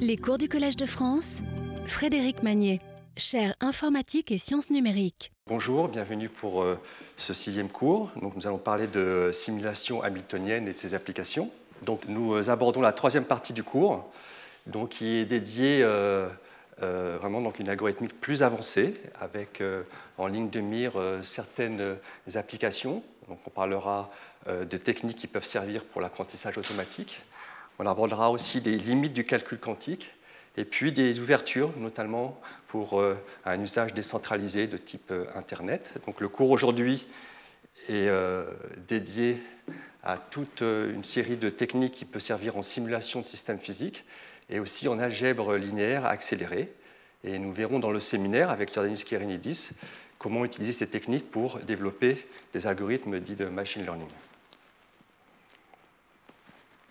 Les cours du Collège de France, Frédéric Magnier, chaire informatique et sciences numériques. Bonjour, bienvenue pour euh, ce sixième cours. Donc, nous allons parler de simulation hamiltonienne et de ses applications. Donc, nous euh, abordons la troisième partie du cours, donc, qui est dédiée euh, vraiment donc une algorithmique plus avancée, avec en ligne de mire certaines applications. Donc, on parlera de techniques qui peuvent servir pour l'apprentissage automatique. On abordera aussi les limites du calcul quantique et puis des ouvertures, notamment pour euh, un usage décentralisé de type euh, Internet. Donc le cours aujourd'hui est euh, dédié à toute une série de techniques qui peuvent servir en simulation de systèmes physiques et aussi en algèbre linéaire accélérée. Et nous verrons dans le séminaire avec Jordanis Kerenidis comment utiliser ces techniques pour développer des algorithmes dits de machine learning.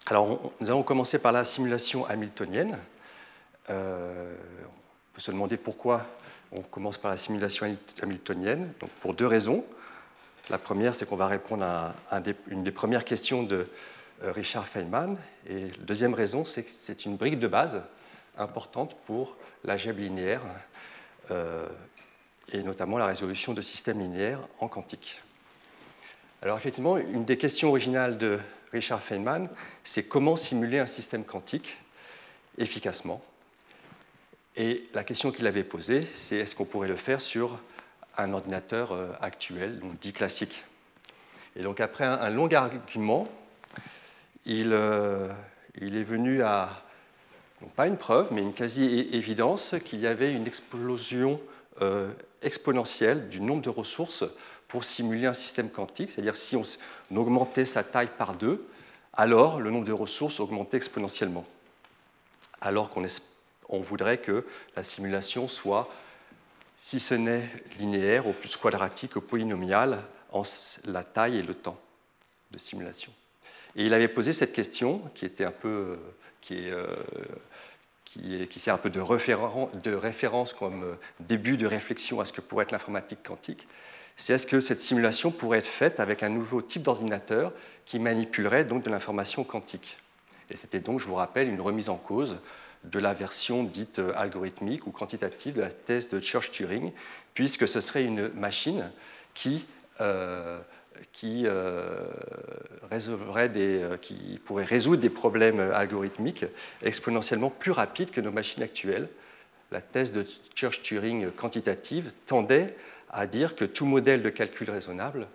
Alors, nous allons commencer par la simulation hamiltonienne. Euh, on peut se demander pourquoi on commence par la simulation hamiltonienne. Donc, pour deux raisons. La première, c'est qu'on va répondre à, une des premières questions de euh, Richard Feynman. Et la deuxième raison, c'est que c'est une brique de base importante pour l'algèbre linéaire euh, et notamment la résolution de systèmes linéaires en quantique. Alors effectivement, une des questions originales de Richard Feynman, c'est comment simuler un système quantique efficacement. Et la question qu'il avait posée, c'est est-ce qu'on pourrait le faire sur un ordinateur euh, actuel, dit classique. Et donc après un, long argument, il, euh, il est venu à, pas une preuve, mais une quasi-évidence qu'il y avait une explosion euh, exponentielle du nombre de ressources pour simuler un système quantique, c'est-à-dire si on, augmentait sa taille par deux, alors le nombre de ressources augmentait exponentiellement. Alors qu'on on voudrait que la simulation soit, si ce n'est linéaire, au plus quadratique, au polynomial, en la taille et le temps de simulation. Et il avait posé cette question, qui était un peu, est, euh, qui, qui sert un peu de, de référence comme euh, début de réflexion à ce que pourrait être l'informatique quantique c'est est-ce que cette simulation pourrait être faite avec un nouveau type d'ordinateur qui manipulerait donc de l'information quantique? Et c'était donc, je vous rappelle, une remise en cause de la version dite euh, algorithmique ou quantitative de la thèse de Church-Turing, puisque ce serait une machine qui, euh, qui, euh, des, qui pourrait résoudre des problèmes algorithmiques exponentiellement plus rapides que nos machines actuelles. La thèse de Church-Turing quantitative tendait à dire que tout modèle de calcul raisonnable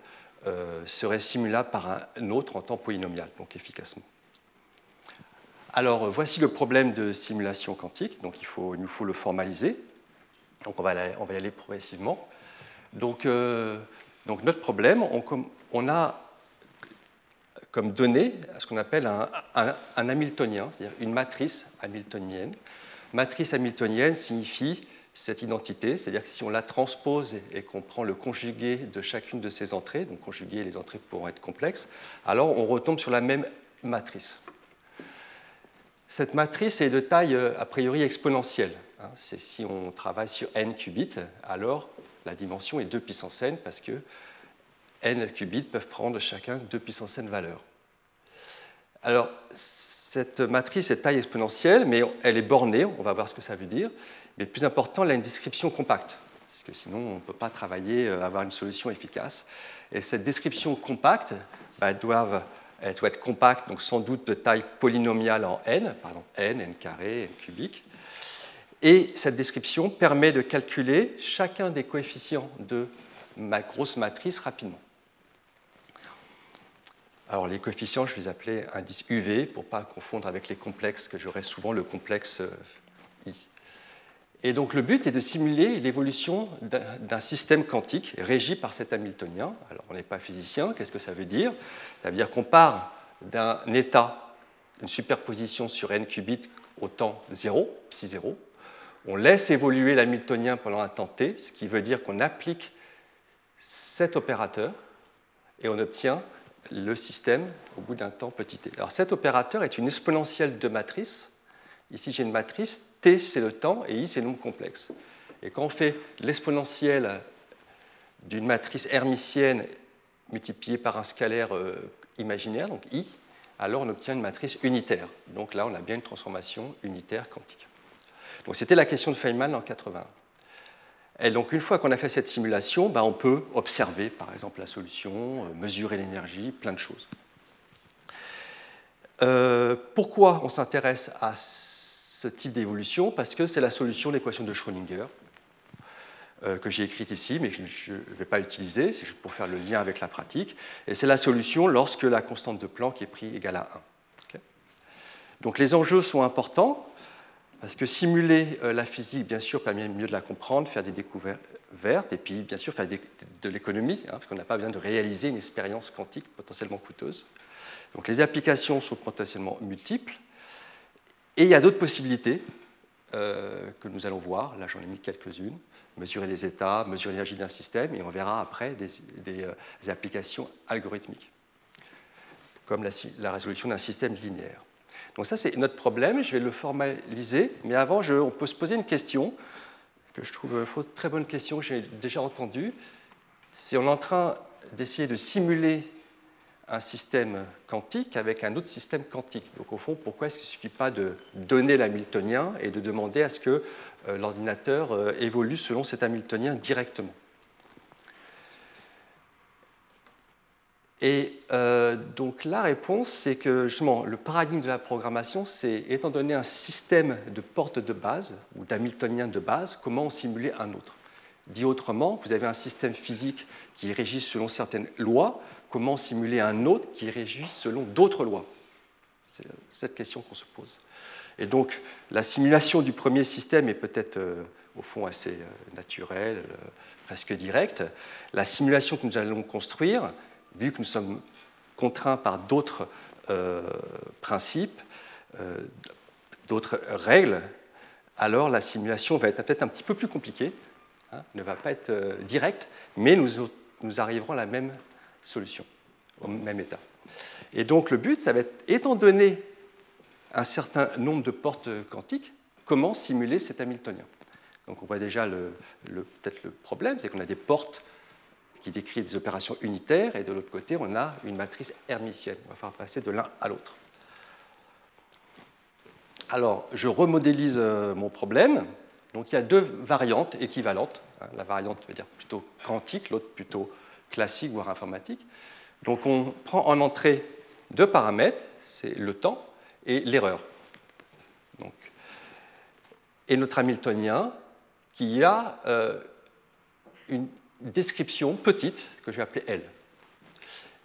euh, serait simulable par un autre en temps polynomial, donc efficacement. Alors voici le problème de simulation quantique, donc il, nous faut le formaliser. Donc on va, on va y aller progressivement. Donc, euh, donc notre problème, on, a comme donnée ce qu'on appelle un, un hamiltonien, c'est-à-dire une matrice hamiltonienne. Matrice hamiltonienne signifie cette identité, c'est-à-dire que si on la transpose et qu'on prend le conjugué de chacune de ces entrées, donc conjuguer les entrées pourront être complexes, alors on retombe sur la même matrice. Cette matrice est de taille euh, a priori exponentielle. Hein. C'est si on travaille sur n qubits, alors la dimension est 2 puissance n parce que n qubits peuvent prendre chacun 2 puissance n valeurs. Alors, cette matrice est de taille exponentielle, mais elle est bornée, on va voir ce que ça veut dire. Mais le plus important, elle a une description compacte, parce que sinon on ne peut pas travailler, euh, avoir une solution efficace. Et cette description compacte, bah, doit, être compacte, donc sans doute de taille polynomiale en n, pardon, n, n carré, n cubique. Et cette description permet de calculer chacun des coefficients de ma grosse matrice rapidement. Alors les coefficients, je vais les appeler indice UV pour ne pas confondre avec les complexes, que j'aurai souvent le complexe euh, I. Et donc le but est de simuler l'évolution d'un système quantique régi par cet Hamiltonien. Alors on n'est pas physicien, qu'est-ce que ça veut dire? Ça veut dire qu'on part d'un état, une superposition sur n qubits au temps 0, psi 0. On laisse évoluer l'Hamiltonien pendant un temps t, ce qui veut dire qu'on applique cet opérateur et on obtient le système au bout d'un temps petit t. Alors cet opérateur est une exponentielle de matrice Ici, j'ai une matrice, T c'est le temps et I c'est le nombre complexe. Et quand on fait l'exponentielle d'une matrice hermitienne multipliée par un scalaire euh, imaginaire, donc I, alors on obtient une matrice unitaire. Donc là, on a bien une transformation unitaire quantique. Donc c'était la question de Feynman en 80. Et donc une fois qu'on a fait cette simulation, ben, on peut observer par exemple la solution, euh, mesurer l'énergie, plein de choses. Euh, pourquoi on s'intéresse à ce type d'évolution Parce que c'est la solution de l'équation de Schrödinger euh, que j'ai écrite ici, mais je ne vais pas utiliser, c'est juste pour faire le lien avec la pratique. Et c'est la solution lorsque la constante de Planck est prise égale à 1. Donc les enjeux sont importants, parce que simuler euh, la physique, bien sûr, permet mieux de la comprendre, faire des découvertes, et puis bien sûr faire de l'économie, hein, parce qu'on n'a pas besoin de réaliser une expérience quantique potentiellement coûteuse. Donc les applications sont potentiellement multiples, et il y a d'autres possibilités euh, que nous allons voir, là j'en ai mis quelques-unes. Mesurer les états, mesurer l'énergie d'un système, et on verra après des, euh, applications algorithmiques, comme la, résolution d'un système linéaire. Donc ça, c'est notre problème, je vais le formaliser, mais avant, on peut se poser une question, que je trouve une très bonne question, que j'ai déjà entendue, si on est en train d'essayer de simuler un système quantique avec un autre système quantique. Donc au fond, pourquoi est-ce qu'il ne suffit pas de donner l'hamiltonien et de demander à ce que euh, l'ordinateur euh, évolue selon cet hamiltonien directement? Et euh, donc la réponse, c'est que justement, le paradigme de la programmation, c'est étant donné un système de portes de base ou d'hamiltonien de base, comment simuler un autre? Dit autrement, vous avez un système physique qui est régi selon certaines lois, comment simuler un autre qui est régi selon d'autres lois C'est cette question qu'on se pose. Et donc, la simulation du premier système est peut-être, euh, au fond, assez euh, naturelle, euh, presque directe. La simulation que nous allons construire, vu que nous sommes contraints par d'autres principes, d'autres règles, alors la simulation va être peut-être un petit peu plus compliquée, hein, ne va pas être directe, mais nous arriverons à la même solution, au même état. Et donc le but, ça va être, étant donné un certain nombre de portes quantiques, comment simuler cet Hamiltonien Donc on voit déjà le, peut-être le problème, c'est qu'on a des portes qui décrivent des opérations unitaires, et de l'autre côté, on a une matrice hermitienne. On va faire passer de l'un à l'autre. Alors, je remodélise euh, mon problème. Donc, il y a deux variantes équivalentes. La variante veut dire plutôt quantique, l'autre plutôt classique, voire informatique. Donc on prend en entrée deux paramètres, c'est le temps et l'erreur. Et notre Hamiltonien qui a euh, une description petite que je vais appeler L.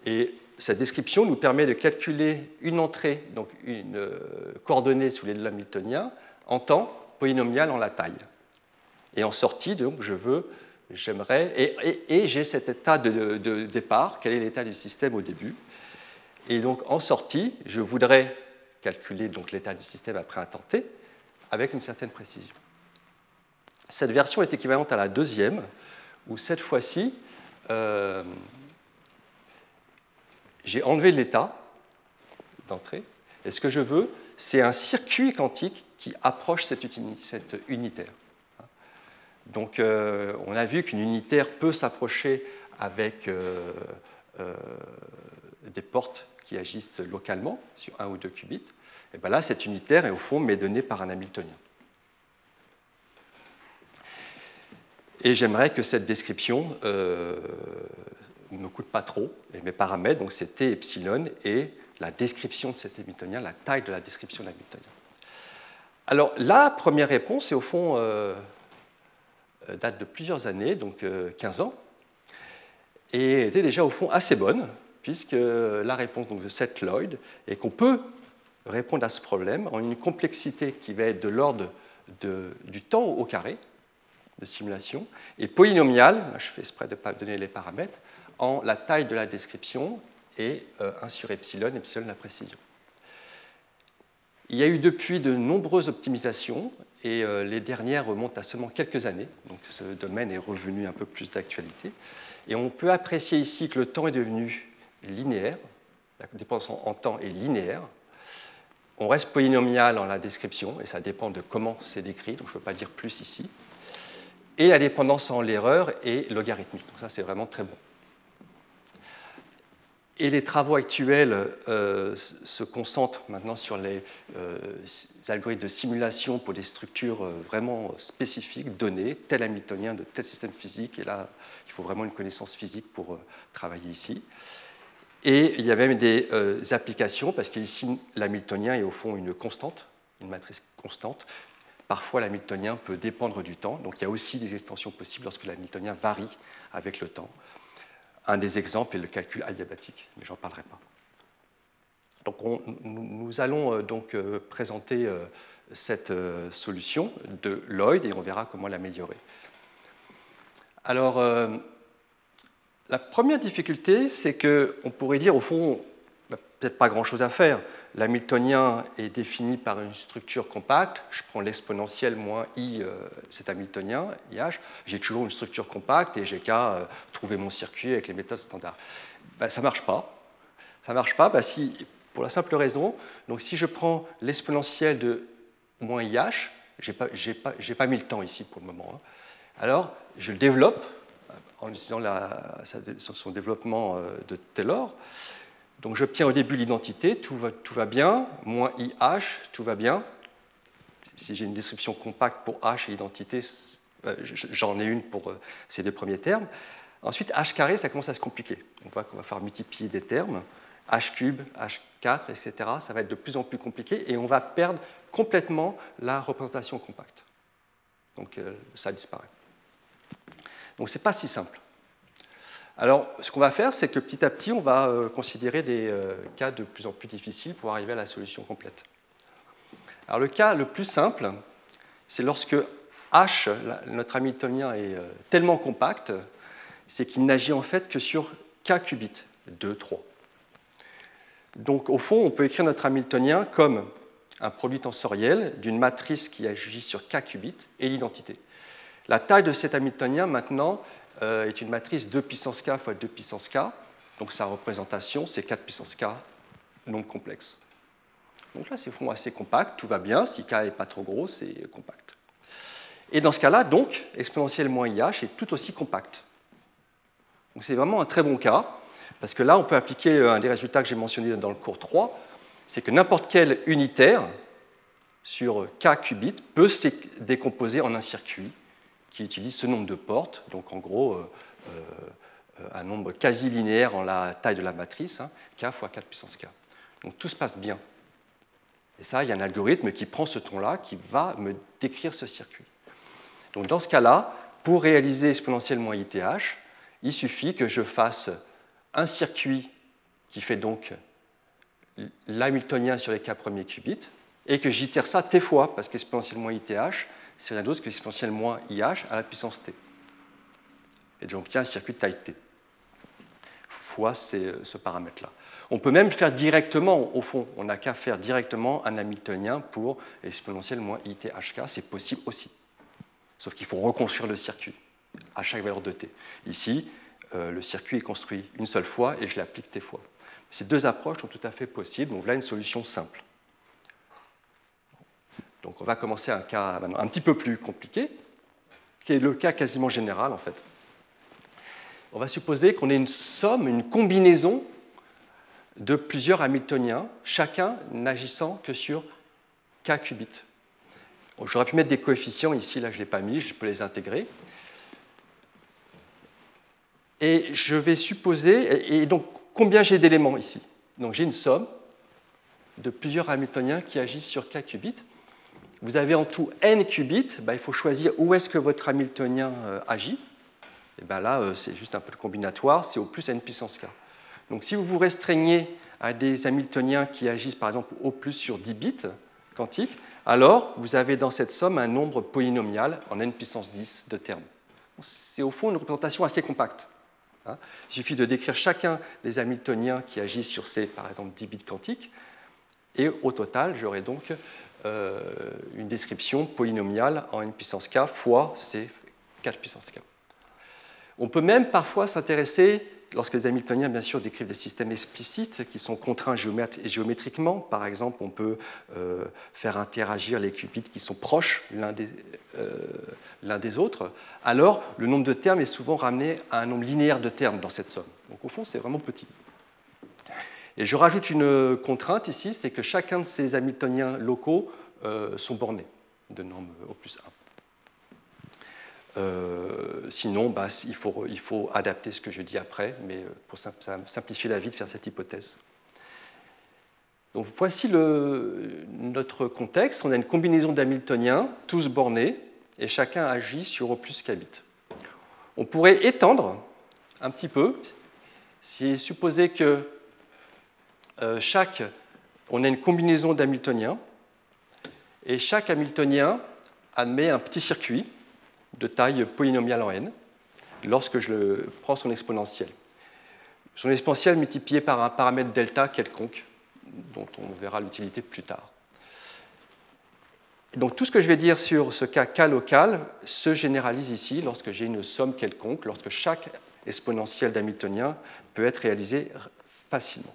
Et cette description nous permet de calculer une entrée, donc une euh, coordonnée sous les Hamiltonien, en temps polynomial en la taille. Et en sortie, donc, je veux j'aimerais, et, j'ai cet état de, départ, quel est l'état du système au début? Et donc en sortie, je voudrais calculer l'état du système après un temps t avec une certaine précision. Cette version est équivalente à la deuxième, où cette fois-ci, euh, j'ai enlevé l'état d'entrée, et ce que je veux, c'est un circuit quantique qui approche cette unitaire. Donc euh, on a vu qu'une unitaire peut s'approcher avec euh, euh, des portes qui agissent localement sur un ou deux qubits. Et bien là, cette unitaire est au fond mais donnée par un Hamiltonien. Et j'aimerais que cette description ne coûte pas trop. Et mes paramètres, donc c'est T epsilon et la description de cet Hamiltonien, la taille de la description de l'Hamiltonien. Alors la première réponse est au fond date de plusieurs années, donc 15 euh, ans, et était déjà au fond assez bonne, puisque la réponse de Seth Lloyd est qu'on peut répondre à ce problème en une complexité qui va être de l'ordre du temps au carré de simulation, et polynomiale, je fais exprès de ne pas donner les paramètres, en la taille de la description et 1 euh, sur epsilon, epsilon la précision. Il y a eu depuis de nombreuses optimisations et euh, les dernières remontent à seulement quelques années, donc ce domaine est revenu un peu plus d'actualité. Et on peut apprécier ici que le temps est devenu linéaire, la dépendance en temps est linéaire. On reste polynomial en la description, et ça dépend de comment c'est décrit, donc je ne peux pas dire plus ici. Et la dépendance en l'erreur est logarithmique, donc ça c'est vraiment très bon. Et les travaux actuels euh, se concentrent maintenant sur les, euh, algorithmes de simulation pour des structures euh, vraiment spécifiques, données, tel hamiltonien de tel système physique. Et là, il faut vraiment une connaissance physique pour travailler ici. Et il y a même des applications, parce qu'ici, l'hamiltonien est au fond une constante, une matrice constante. Parfois, l'hamiltonien peut dépendre du temps, donc il y a aussi des extensions possibles lorsque l'hamiltonien varie avec le temps. Un des exemples est le calcul adiabatique, mais j'en parlerai pas. Nous allons euh, donc euh, présenter euh, cette solution de Lloyd et on verra comment l'améliorer. Alors, la première difficulté, c'est qu'on pourrait dire, au fond, bah, peut-être pas grand-chose à faire. L'hamiltonien est défini par une structure compacte. Je prends l'exponentielle moins i, euh, c'est hamiltonien, IH. J'ai toujours une structure compacte et j'ai qu'à euh, trouver mon circuit avec les méthodes standards. Ben, ça ne marche pas. Ça marche pas bah, pour la simple raison, donc si je prends l'exponentielle de moins IH, je n'ai pas, pas, pas, mis le temps ici pour le moment, hein. alors je le développe en utilisant son développement euh, de Taylor. Donc j'obtiens au début l'identité, tout va, bien, moins IH, tout va bien. Si j'ai une description compacte pour H et identité, euh, j'en ai une pour euh, ces deux premiers termes. Ensuite, H carré, ça commence à se compliquer. On voit qu'on va faire multiplier des termes, H cube, H4, etc. Ça va être de plus en plus compliqué et on va perdre complètement la représentation compacte. Donc euh, ça disparaît. Donc ce n'est pas si simple. Alors, ce qu'on va faire, c'est que petit à petit, on va euh, considérer des euh, cas de plus en plus difficiles pour arriver à la solution complète. Alors, le cas le plus simple, c'est lorsque H, notre hamiltonien, est euh, tellement compact, c'est qu'il n'agit en fait que sur K qubits, 2, 3. Donc, au fond, on peut écrire notre hamiltonien comme un produit tensoriel d'une matrice qui agit sur K qubits et l'identité. La taille de cet hamiltonien, maintenant, est une matrice 2 puissance k fois 2 puissance k. Donc sa représentation, c'est 4 puissance k non complexe. Donc là, c'est fond assez compact, tout va bien. Si k n'est pas trop gros, c'est compact. Et dans ce cas-là, donc, exponentielle moins IH est tout aussi compact. Donc c'est vraiment un très bon cas, parce que là, on peut appliquer euh, un des résultats que j'ai mentionné dans le cours 3, c'est que n'importe quel unitaire sur k qubits peut se décomposer en un circuit qui utilise ce nombre de portes, donc en gros euh, euh, un nombre quasi linéaire en la taille de la matrice, hein, k fois 4 puissance k. Donc tout se passe bien. Et ça, il y a un algorithme qui prend ce ton-là, qui va me décrire ce circuit. Donc dans ce cas-là, pour réaliser exponentiellement ITH, il suffit que je fasse un circuit qui fait donc l'hamiltonien sur les k premiers qubits, et que j'itère ça t fois, parce qu'exponentiellement ITH, c'est rien d'autre que l'exponentielle moins IH à la puissance t. Et j'obtiens un circuit de taille t fois ce paramètre-là. On peut même faire directement, au fond, on n'a qu'à faire directement un Hamiltonien pour exponentielle moins ITHK, c'est possible aussi. Sauf qu'il faut reconstruire le circuit à chaque valeur de t. Ici, euh, le circuit est construit une seule fois et je l'applique t fois. Ces deux approches sont tout à fait possibles, donc là une solution simple. Donc on va commencer un cas un petit peu plus compliqué, qui est le cas quasiment général en fait. On va supposer qu'on ait une somme, une combinaison de plusieurs Hamiltoniens, chacun n'agissant que sur k qubits. J'aurais pu mettre des coefficients ici, là je ne l'ai pas mis, je peux les intégrer. Et je vais supposer, et donc combien j'ai d'éléments ici? Donc j'ai une somme de plusieurs Hamiltoniens qui agissent sur k qubits vous avez en tout n qubits, bah, il faut choisir où est-ce que votre Hamiltonien euh, agit. Et ben là, euh, c'est juste un peu combinatoire, c'est au plus n puissance k. Donc si vous vous restreignez à des Hamiltoniens qui agissent par exemple au plus sur 10 bits quantiques, alors vous avez dans cette somme un nombre polynomial en n puissance 10 de termes. C'est au fond une représentation assez compacte. Hein. Il suffit de décrire chacun des Hamiltoniens qui agissent sur ces, par exemple, 10 bits quantiques, et au total, j'aurai donc euh, une description polynomiale en n puissance k fois c 4 puissance k. On peut même parfois s'intéresser, lorsque les Hamiltoniens bien sûr décrivent des systèmes explicites qui sont contraints géométriquement, par exemple on peut euh, faire interagir les qubits qui sont proches l'un des, euh, des, autres, alors le nombre de termes est souvent ramené à un nombre linéaire de termes dans cette somme. Donc au fond c'est vraiment petit. Et je rajoute une contrainte ici, c'est que chacun de ces Hamiltoniens locaux sont bornés de norme au plus 1. sinon, bah, il, faut, adapter ce que je dis après, mais pour simplifier la vie de faire cette hypothèse. Donc voici notre contexte. On a une combinaison d'hamiltoniens, tous bornés, et chacun agit sur O plus qu'habite. On pourrait étendre un petit peu, si supposer que euh, chaque, on a une combinaison d'hamiltoniens, et chaque hamiltonien admet un petit circuit de taille polynomiale en n lorsque je prends son exponentiel. Son exponentiel multiplié par un paramètre delta quelconque dont on verra l'utilité plus tard. Donc tout ce que je vais dire sur ce cas K local se généralise ici lorsque j'ai une somme quelconque, lorsque chaque exponentiel d'Hamiltonien peut être réalisé facilement.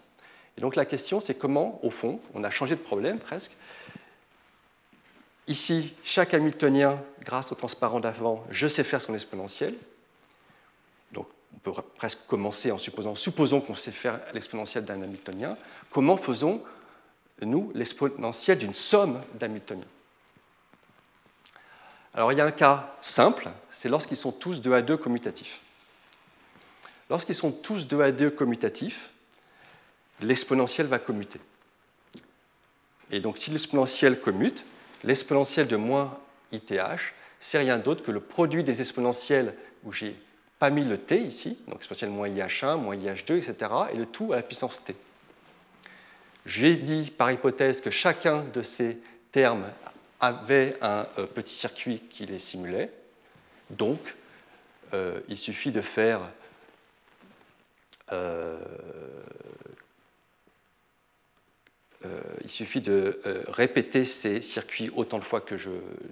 Et donc la question c'est comment, au fond, on a changé de problème presque. Ici, chaque Hamiltonien, grâce au transparent d'avant, je sais faire son exponentiel. On peut presque commencer en supposant, supposons qu'on sait faire l'exponentiel d'un Hamiltonien. Comment faisons-nous l'exponentiel d'une somme d'Hamiltoniens? Alors il y a un cas simple, c'est lorsqu'ils sont tous 2 à 2 commutatifs. Lorsqu'ils sont tous 2 à 2 commutatifs, l'exponentiel va commuter. Et donc si l'exponentiel commute, l'exponentiel de moins ith, c'est rien d'autre que le produit des exponentiels où j'ai pas mis le t ici, donc exponentielle moins IH1, moins IH2, etc., et le tout à la puissance t. J'ai dit par hypothèse que chacun de ces termes avait un euh, petit circuit qui les simulait. Donc, euh, il suffit de faire euh, il suffit de répéter ces circuits autant de fois que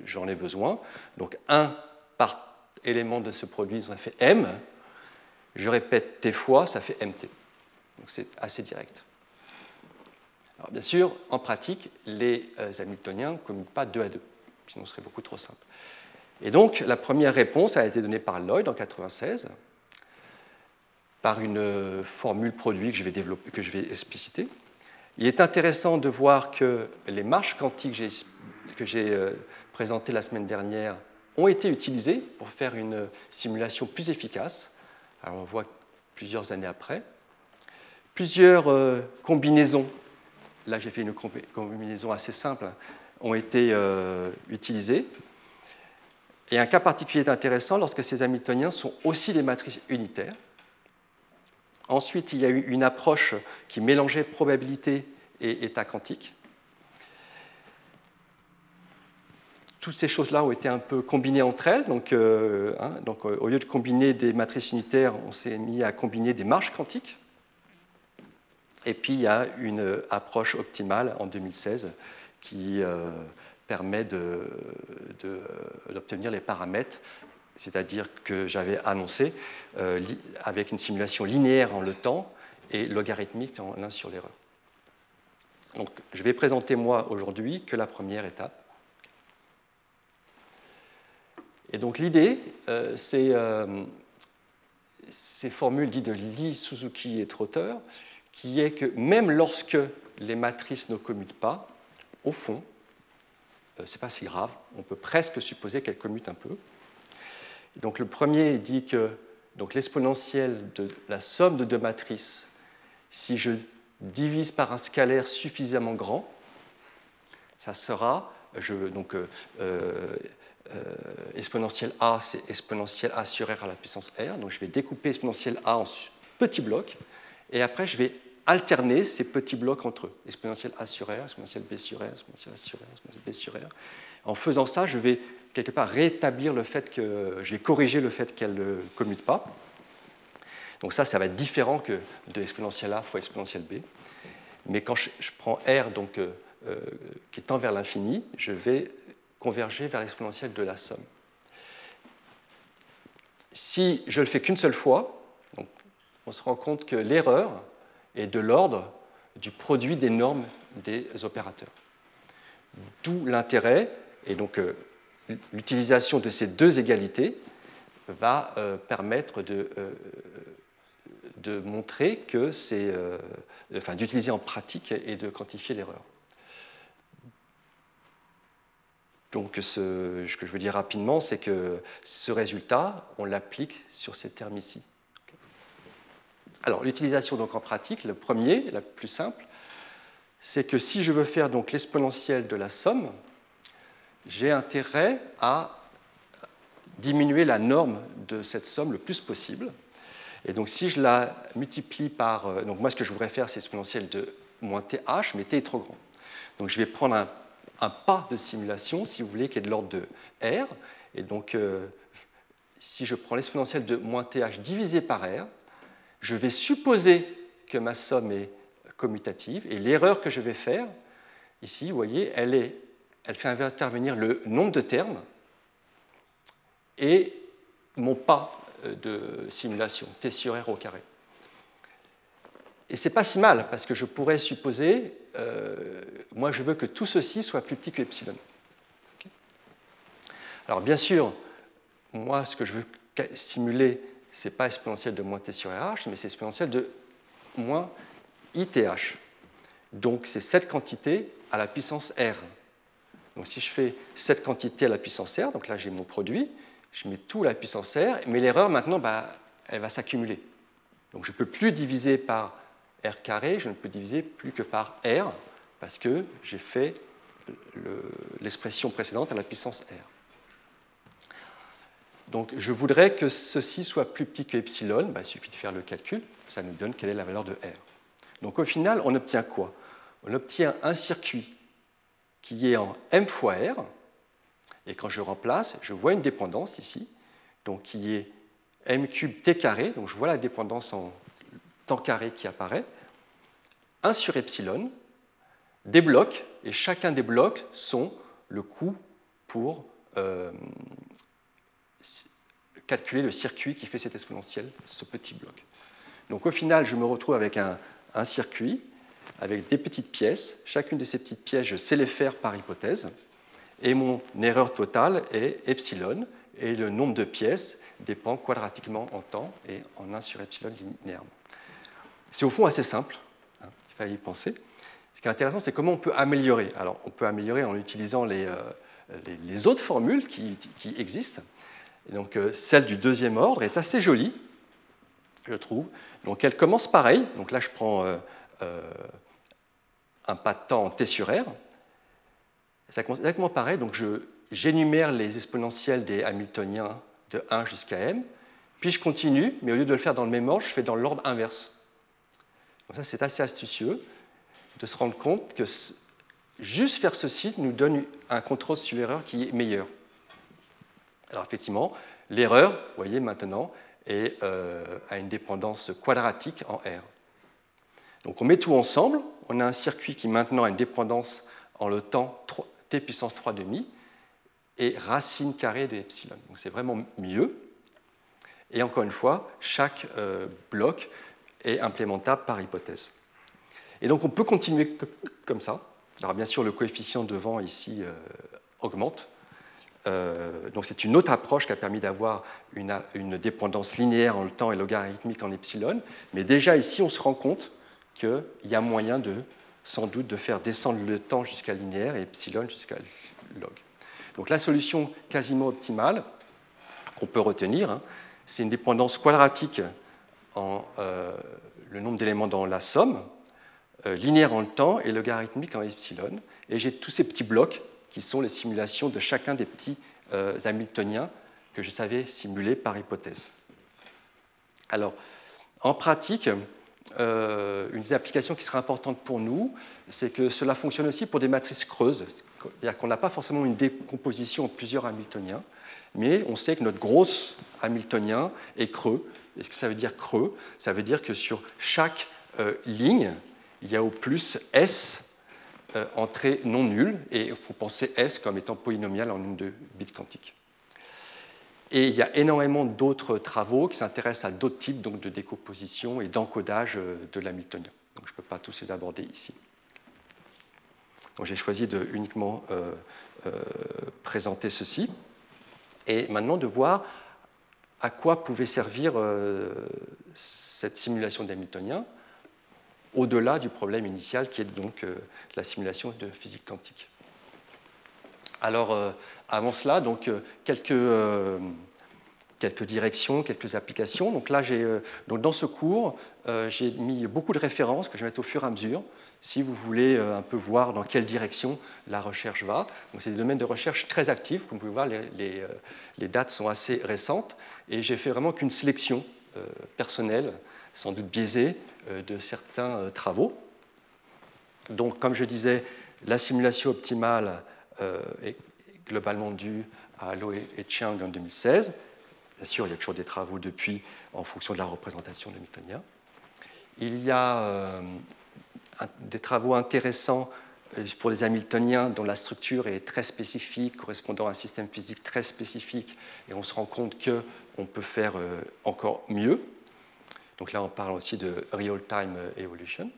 j'en ai besoin. Donc 1 par éléments de ce produit, ça fait M. Je répète T fois, ça fait MT. Donc c'est assez direct. Alors bien sûr, en pratique, les euh, Hamiltoniens ne commutent pas 2 à 2, sinon ce serait beaucoup trop simple. Et donc la première réponse a été donnée par Lloyd en 1996, par une euh, formule produit que je vais expliciter. Il est intéressant de voir que les marches quantiques que j'ai euh, présentées la semaine dernière ont été utilisés pour faire une simulation plus efficace. Alors on voit plusieurs années après. Plusieurs euh, combinaisons, là j'ai fait une combinaison assez simple, ont été euh, utilisées. Et un cas particulier est intéressant lorsque ces Hamiltoniens sont aussi des matrices unitaires. Ensuite, il y a eu une approche qui mélangeait probabilité et état quantique. toutes ces choses-là ont été un peu combinées entre elles. Donc, euh, hein, euh, au lieu de combiner des matrices unitaires, on s'est mis à combiner des marges quantiques. Et puis, il y a une approche optimale en 2016 qui euh, permet d'obtenir les paramètres, c'est-à-dire que j'avais annoncé, avec une simulation linéaire en le temps et logarithmique en l'un sur l'erreur. Donc, je vais présenter moi aujourd'hui que la première étape Et donc l'idée, euh, c'est euh, ces formules dites de Lee, Suzuki et Trotter, qui est que même lorsque les matrices ne commutent pas, au fond, euh, ce n'est pas si grave, on peut presque supposer qu'elles commutent un peu. Donc le premier dit que l'exponentielle de la somme de deux matrices, si je divise par un scalaire suffisamment grand, ça sera, donc, euh, exponentielle A, c'est exponentielle A sur R à la puissance R. Donc je vais découper exponentielle A en petits blocs, et après je vais alterner ces petits blocs entre eux. Exponentielle A sur R, exponentielle B sur R, exponentielle A sur R, exponentielle B sur R. En faisant ça, je vais quelque part rétablir le fait que, je vais corriger le fait qu'elle ne commute pas. Donc ça, ça va être différent que de exponentielle A fois exponentielle B. Mais quand je, prends R, donc, euh, euh, qui tend vers l'infini, je vais converger vers l'exponentielle de la somme. Si je le fais qu'une seule fois, on se rend compte que l'erreur est de l'ordre du produit des normes des opérateurs. D'où l'intérêt, et donc euh, l'utilisation de ces deux égalités va euh, permettre de, euh, de montrer que c'est, enfin, d'utiliser en pratique et de quantifier l'erreur. Donc ce, que je veux dire rapidement, c'est que ce résultat, on l'applique sur ces termes ici. Alors l'utilisation donc en pratique, le premier, la plus simple, c'est que si je veux faire donc l'exponentielle de la somme, j'ai intérêt à diminuer la norme de cette somme le plus possible. Et donc si je la multiplie par... Euh, donc moi ce que je voudrais faire c'est exponentielle de moins th, mais t est trop grand. Donc je vais prendre un pas de simulation, si vous voulez, qui est de l'ordre de R. Et donc, euh, si je prends l'exponentielle de moins th divisé par R, je vais supposer que ma somme est commutative. Et l'erreur que je vais faire, ici, vous voyez, elle, est, elle fait intervenir le nombre de termes et mon pas euh, de simulation, t sur r au carré. Et c'est pas si mal, parce que je pourrais supposer, euh, moi je veux que tout ceci soit plus petit que epsilon. Alors bien sûr, moi ce que je veux simuler, ce n'est pas exponentielle de moins t sur RH, mais c'est exponentielle de moins ith. Donc c'est cette quantité à la puissance r. Donc si je fais cette quantité à la puissance r, donc là j'ai mon produit, je mets tout à la puissance r, mais l'erreur maintenant, bah, elle va s'accumuler. Donc je ne peux plus diviser par r carré, je ne peux diviser plus que par r, parce que j'ai fait l'expression précédente à la puissance r. Donc je voudrais que ceci soit plus petit que epsilon, bah, il suffit de faire le calcul, ça nous donne quelle est la valeur de r. Donc au final, on obtient quoi? On obtient un circuit qui est en m fois r, et quand je remplace, je vois une dépendance ici, donc qui est m cube t carré, donc je vois la dépendance en temps carré qui apparaît, 1 sur epsilon, des blocs, et chacun des blocs sont le coût pour euh, calculer le circuit qui fait cette exponentielle, ce petit bloc. Donc au final, je me retrouve avec un circuit avec des petites pièces. Chacune de ces petites pièces, je sais les faire par hypothèse. Et mon erreur totale est epsilon, et le nombre de pièces dépend quadratiquement en temps et en 1 sur epsilon linéairement. C'est au fond assez simple, hein, il fallait y penser. Ce qui est intéressant, c'est comment on peut améliorer. Alors, on peut améliorer en utilisant les, euh, autres formules qui, existent. donc, euh, celle du deuxième ordre est assez jolie, je trouve. Donc, elle commence pareil. Donc là, je prends euh, un pas de temps en t sur r. Ça commence exactement pareil. Donc, j'énumère les exponentielles des Hamiltoniens de 1 jusqu'à m. Puis je continue, mais au lieu de le faire dans le même ordre, je fais dans l'ordre inverse ça, c'est assez astucieux de se rendre compte que juste faire ceci nous donne un contrôle sur l'erreur qui est meilleur. Alors effectivement, l'erreur, vous voyez maintenant, est euh, une dépendance quadratique en R. Donc on met tout ensemble, on a un circuit qui maintenant a une dépendance en le temps t puissance 3 demi et racine carrée de epsilon. Donc c'est vraiment mieux. Et encore une fois, chaque euh, bloc est implémentable par hypothèse. Et donc on peut continuer comme ça. Alors bien sûr, le coefficient devant ici euh, augmente. Euh, donc c'est une autre approche qui a permis d'avoir une, une, dépendance linéaire en le temps et logarithmique en epsilon. Mais déjà ici, on se rend compte qu'il y a moyen de, sans doute, de faire descendre le temps jusqu'à linéaire et epsilon jusqu'à log. Donc la solution quasiment optimale qu'on peut retenir, hein, c'est une dépendance quadratique en euh, le nombre d'éléments dans la somme, euh, linéaire en le temps et logarithmique en epsilon. Et j'ai tous ces petits blocs qui sont les simulations de chacun des petits euh, Hamiltoniens que je savais simuler par hypothèse. Alors, en pratique, une des applications qui sera importante pour nous, c'est que cela fonctionne aussi pour des matrices creuses. C'est-à-dire qu'on n'a pas forcément une décomposition en plusieurs Hamiltoniens, mais on sait que notre gros Hamiltonien est creux, est-ce que ça veut dire creux? Ça veut dire que sur chaque euh, ligne, il y a au plus S euh, entrées non nulles, et il faut penser S comme étant polynomial en une de bits quantiques. Et il y a énormément d'autres travaux qui s'intéressent à d'autres types donc, de décomposition et d'encodage euh, de l'Hamiltonien. Donc je ne peux pas tous les aborder ici. j'ai choisi de uniquement présenter ceci. Et maintenant de voir à quoi pouvait servir euh, cette simulation d'Hamiltonien au-delà du problème initial qui est donc la simulation de physique quantique. Alors, avant cela, donc, quelques quelques directions, quelques applications. Donc là, euh, donc dans ce cours, euh, j'ai mis beaucoup de références que je vais mettre au fur et à mesure, si vous voulez euh, un peu voir dans quelle direction la recherche va. C'est des domaines de recherche très actifs, comme vous pouvez voir, les, les, dates sont assez récentes, et j'ai fait vraiment qu'une sélection personnelle, sans doute biaisée, de certains travaux. Donc, comme je disais, la simulation optimale est globalement due à Lo et Chiang en 2016. Bien sûr, il y a toujours des travaux depuis en fonction de la représentation de Hamiltonien. Il y a euh, des travaux intéressants euh, pour les Hamiltoniens dont la structure est très spécifique, correspondant à un système physique très spécifique, et on se rend compte qu'on peut faire euh, encore mieux. Donc là, on parle aussi de real-time evolution.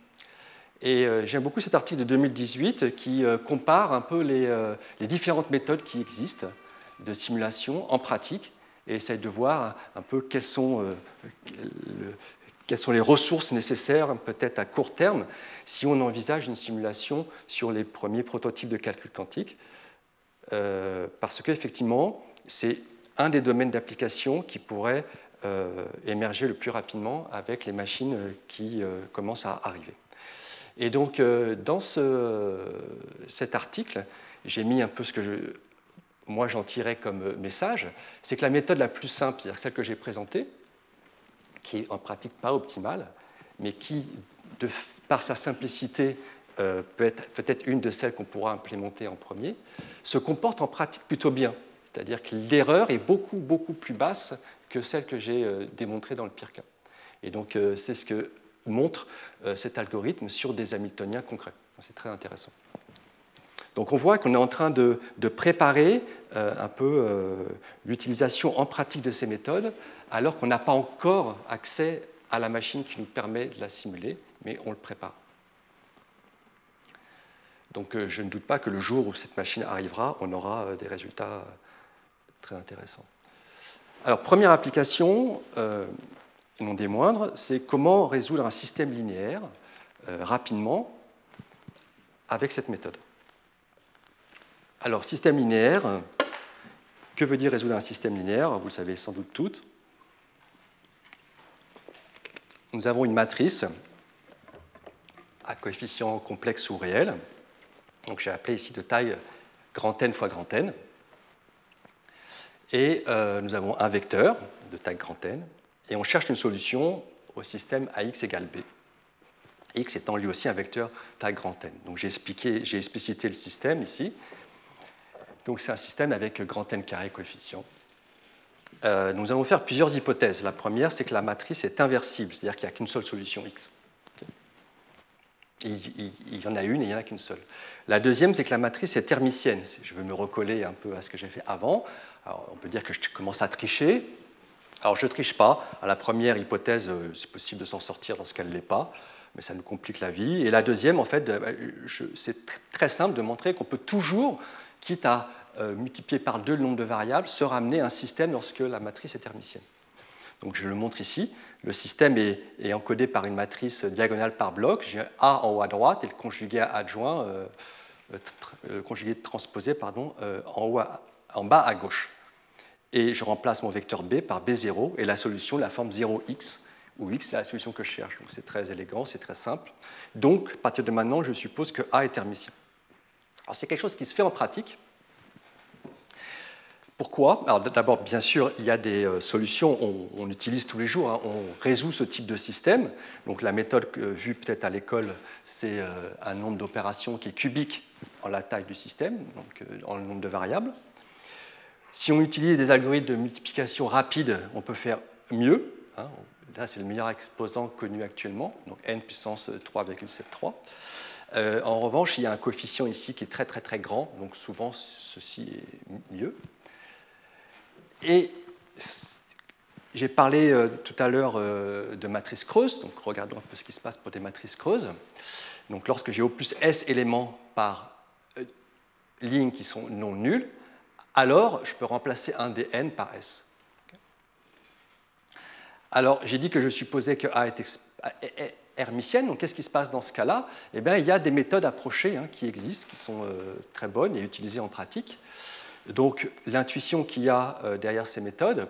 Et j'aime beaucoup cet article de 2018 qui compare un peu les, les différentes méthodes qui existent de simulation en pratique et essaye de voir un peu quelles sont, euh, les ressources nécessaires, peut-être à court terme, si on envisage une simulation sur les premiers prototypes de calcul quantique. Euh, parce qu'effectivement, c'est un des domaines d'application qui pourrait euh, émerger le plus rapidement avec les machines qui commencent à arriver. Et donc, dans ce, cet article, j'ai mis un peu ce que moi j'en tirais comme message, c'est que la méthode la plus simple, c'est-à-dire celle que j'ai présentée, qui est en pratique pas optimale, mais qui, par sa simplicité, euh, peut être peut-être une de celles qu'on pourra implémenter en premier, se comporte en pratique plutôt bien. C'est-à-dire que l'erreur est beaucoup, beaucoup plus basse que celle que j'ai euh, démontrée dans le pire cas. Et donc, euh, c'est ce que montre cet algorithme sur des Hamiltoniens concrets. C'est très intéressant. Donc on voit qu'on est en train de, préparer euh, un peu euh, l'utilisation en pratique de ces méthodes, alors qu'on n'a pas encore accès à la machine qui nous permet de la simuler, mais on le prépare. Donc euh, je ne doute pas que le jour où cette machine arrivera, on aura des résultats très intéressants. Alors première application, non des moindres, c'est comment résoudre un système linéaire rapidement avec cette méthode. Alors, système linéaire, que veut dire résoudre un système linéaire? Vous le savez sans doute toutes. Nous avons une matrice à coefficient complexe ou réel. Donc j'ai appelé ici de taille grand N fois grand N. Et euh, nous avons un vecteur de taille grand N. Et on cherche une solution au système AX égale B. X étant lui aussi un vecteur taille grand N. Donc j'ai explicité le système ici. Donc c'est un système avec grand N carré coefficient. Euh, nous allons faire plusieurs hypothèses. La première, c'est que la matrice est inversible, c'est-à-dire qu'il n'y a qu'une seule solution X. Il, y en a une et il n'y en a qu'une seule. La deuxième, c'est que la matrice est thermicienne. Je veux me recoller un peu à ce que j'ai fait avant. on peut dire que je commence à tricher. Alors je ne triche pas. À la première hypothèse, euh, c'est possible de s'en sortir lorsqu'elle ne l'est pas, mais ça nous complique la vie. Et la deuxième, en fait, euh, c'est très simple de montrer qu'on peut toujours quitte à euh, multiplier par deux le nombre de variables, se ramener à un système lorsque la matrice est hermitienne. Donc je le montre ici. Le système est, encodé par une matrice diagonale par bloc. J'ai A en haut à droite et le conjugué adjoint, le conjugué transposé pardon, en bas à gauche. Et je remplace mon vecteur B par B0 et la solution, la forme 0x, où x c'est la solution que je cherche. Donc c'est très élégant, c'est très simple. Donc à partir de maintenant, je suppose que A est hermitien. Alors c'est quelque chose qui se fait en pratique. Pourquoi? Alors d'abord, bien sûr, il y a des euh, solutions, on, utilise tous les jours, hein. on résout ce type de système. Donc la méthode vue peut-être à l'école, c'est euh, un nombre d'opérations qui est cubique en la taille du système, donc euh, en le nombre de variables. Si on utilise des algorithmes de multiplication rapide, on peut faire mieux. Hein. Là, c'est le meilleur exposant connu actuellement, donc n puissance 3,73. Euh, en revanche, il y a un coefficient ici qui est très très très grand, donc souvent ceci est mieux. Et j'ai parlé euh, tout à l'heure euh, de matrices creuses, donc regardons un peu ce qui se passe pour des matrices creuses. Donc lorsque j'ai au plus S éléments par ligne qui sont non nulles, alors je peux remplacer un des n par S. Alors, j'ai dit que je supposais que A est hermitienne. Donc, qu'est-ce qui se passe dans ce cas-là? Eh bien, il y a des méthodes approchées hein, qui existent, qui sont euh, très bonnes et utilisées en pratique. Donc, l'intuition qu'il y a euh, derrière ces méthodes,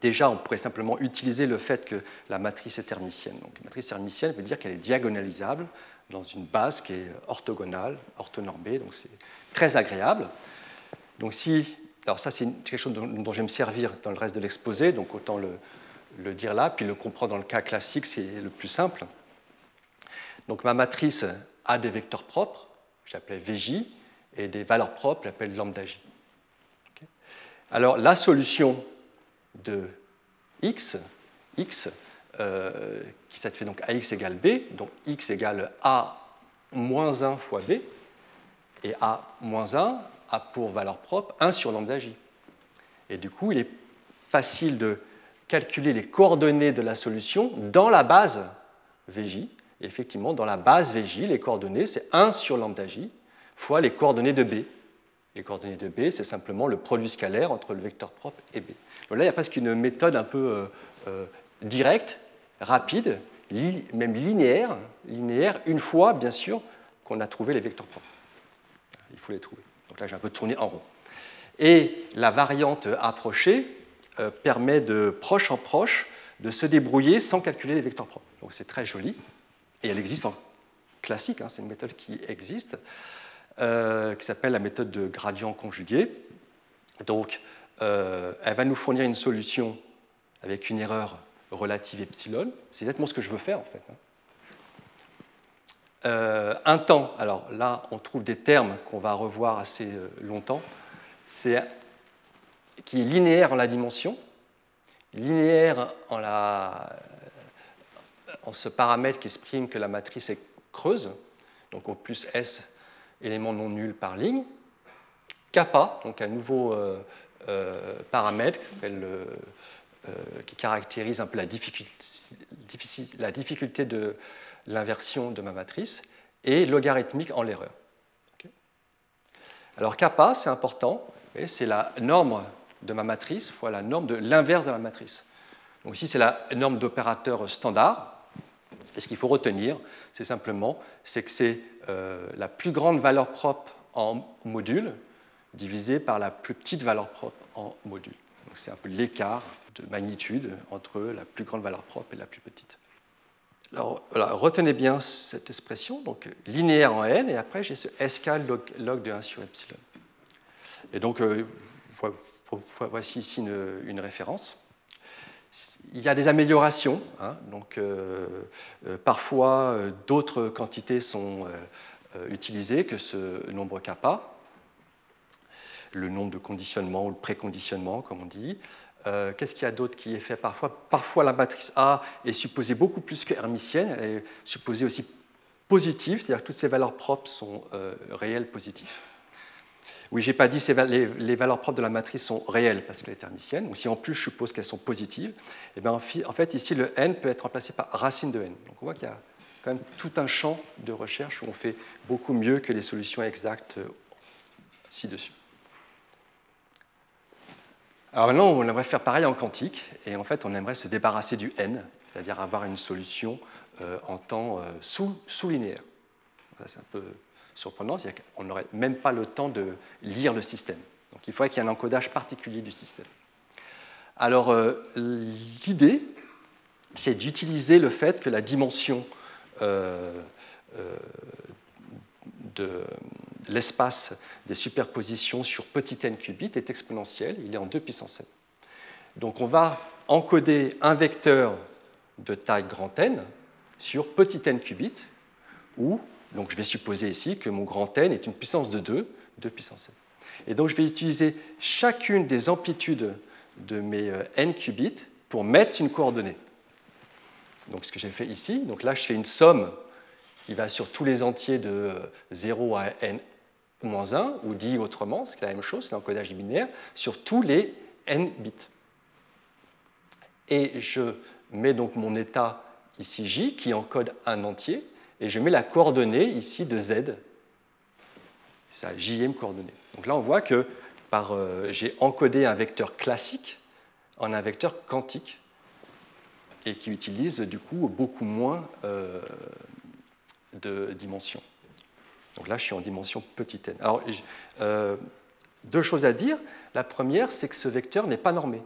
déjà, on pourrait simplement utiliser le fait que la matrice est hermitienne. Donc, la matrice hermitienne veut dire qu'elle est diagonalisable dans une base qui est orthogonale, orthonormée, donc c'est très agréable. Donc, si alors ça, c'est quelque chose dont, je vais me servir dans le reste de l'exposé, donc autant le, dire là, puis le comprendre dans le cas classique, c'est le plus simple. Donc ma matrice a des vecteurs propres, j'appelle VJ, et des valeurs propres, j'appelle lambda J. Alors la solution de x, x euh, qui satisfait donc ax égale b, donc x égale a moins 1 fois b, et a moins 1 a pour valeur propre 1 sur lambda j. Et du coup, il est facile de calculer les coordonnées de la solution dans la base Vj. Et effectivement, dans la base Vj, les coordonnées, c'est 1 sur lambda j fois les coordonnées de B. Les coordonnées de B, c'est simplement le produit scalaire entre le vecteur propre et B. Donc là, il y a presque une méthode un peu euh, euh, directe, rapide, même linéaire, linéaire, une fois, bien sûr, qu'on a trouvé les vecteurs propres. Il faut les trouver. Donc là, j'ai un peu tourné en rond. Et la variante approchée euh, permet de proche en proche de se débrouiller sans calculer les vecteurs propres. Donc c'est très joli. Et elle existe en classique, hein, c'est une méthode qui existe, euh, qui s'appelle la méthode de gradient conjugué. Donc euh, elle va nous fournir une solution avec une erreur relative epsilon. C'est exactement ce que je veux faire en fait. Hein. Euh, un temps, alors là, on trouve des termes qu'on va revoir assez euh, longtemps, c'est qui est linéaire en la dimension, linéaire en, la, en ce paramètre qui exprime que la matrice est creuse, donc au plus S éléments non nuls par ligne, kappa, donc un nouveau euh, paramètre qui caractérise un peu la difficulté, la difficulté de l'inversion de ma matrice, et logarithmique en l'erreur. Alors kappa, c'est important, c'est la norme de ma matrice fois la norme de l'inverse de ma matrice. Donc ici, c'est la norme d'opérateur standard. Et ce qu'il faut retenir, c'est simplement que c'est euh, la plus grande valeur propre en module divisée par la plus petite valeur propre en module. c'est un peu l'écart de magnitude entre la plus grande valeur propre et la plus petite. Alors, retenez bien cette expression, donc linéaire en n, et après j'ai ce sk log, de 1 sur epsilon. Et donc, euh, voici ici une, référence. Il y a des améliorations, hein, donc euh, euh, parfois d'autres quantités sont utilisées que ce nombre kappa, le nombre de conditionnement ou le préconditionnement, comme on dit. Euh, qu'est-ce qu'il y a d'autre qui est fait parfois? Parfois, la matrice A est supposée beaucoup plus que hermitienne, elle est supposée aussi positive, c'est-à-dire que toutes ces valeurs propres sont euh, réelles positives. Oui, je n'ai pas dit que les, valeurs propres de la matrice sont réelles parce qu'elle est hermitienne, ou si en plus je suppose qu'elles sont positives, et eh bien, en fait, ici, le n peut être remplacé par racine de n. Donc on voit qu'il y a quand même tout un champ de recherche où on fait beaucoup mieux que les solutions exactes euh, ci-dessus. Alors maintenant, on aimerait faire pareil en quantique, et en fait, on aimerait se débarrasser du n, c'est-à-dire avoir une solution euh, en temps euh, sous, linéaire. C'est un peu surprenant, c'est-à-dire qu'on n'aurait même pas le temps de lire le système. Donc il faudrait qu'il y ait un encodage particulier du système. Alors euh, l'idée, c'est d'utiliser le fait que la dimension de, l'espace des superpositions sur petit n qubits est exponentiel, il est en 2 puissance n. Donc on va encoder un vecteur de taille grand n sur petit n qubits, où donc je vais supposer ici que mon grand n est une puissance de 2, 2 puissance n. Et donc je vais utiliser chacune des amplitudes de mes euh, n qubits pour mettre une coordonnée. Donc ce que j'ai fait ici, donc là je fais une somme qui va sur tous les entiers de 0 à n moins 1, ou dit autrement, c'est la même chose, c'est l'encodage binaire, sur tous les n bits. Et je mets donc mon état ici j qui encode un entier, et je mets la coordonnée ici de z, sa jm coordonnée. Donc là, on voit que euh, j'ai encodé un vecteur classique en un vecteur quantique. et qui utilise du coup beaucoup moins de dimensions. Donc là, je suis en dimension petite n. Alors, deux choses à dire. La première, c'est que ce vecteur n'est pas normé.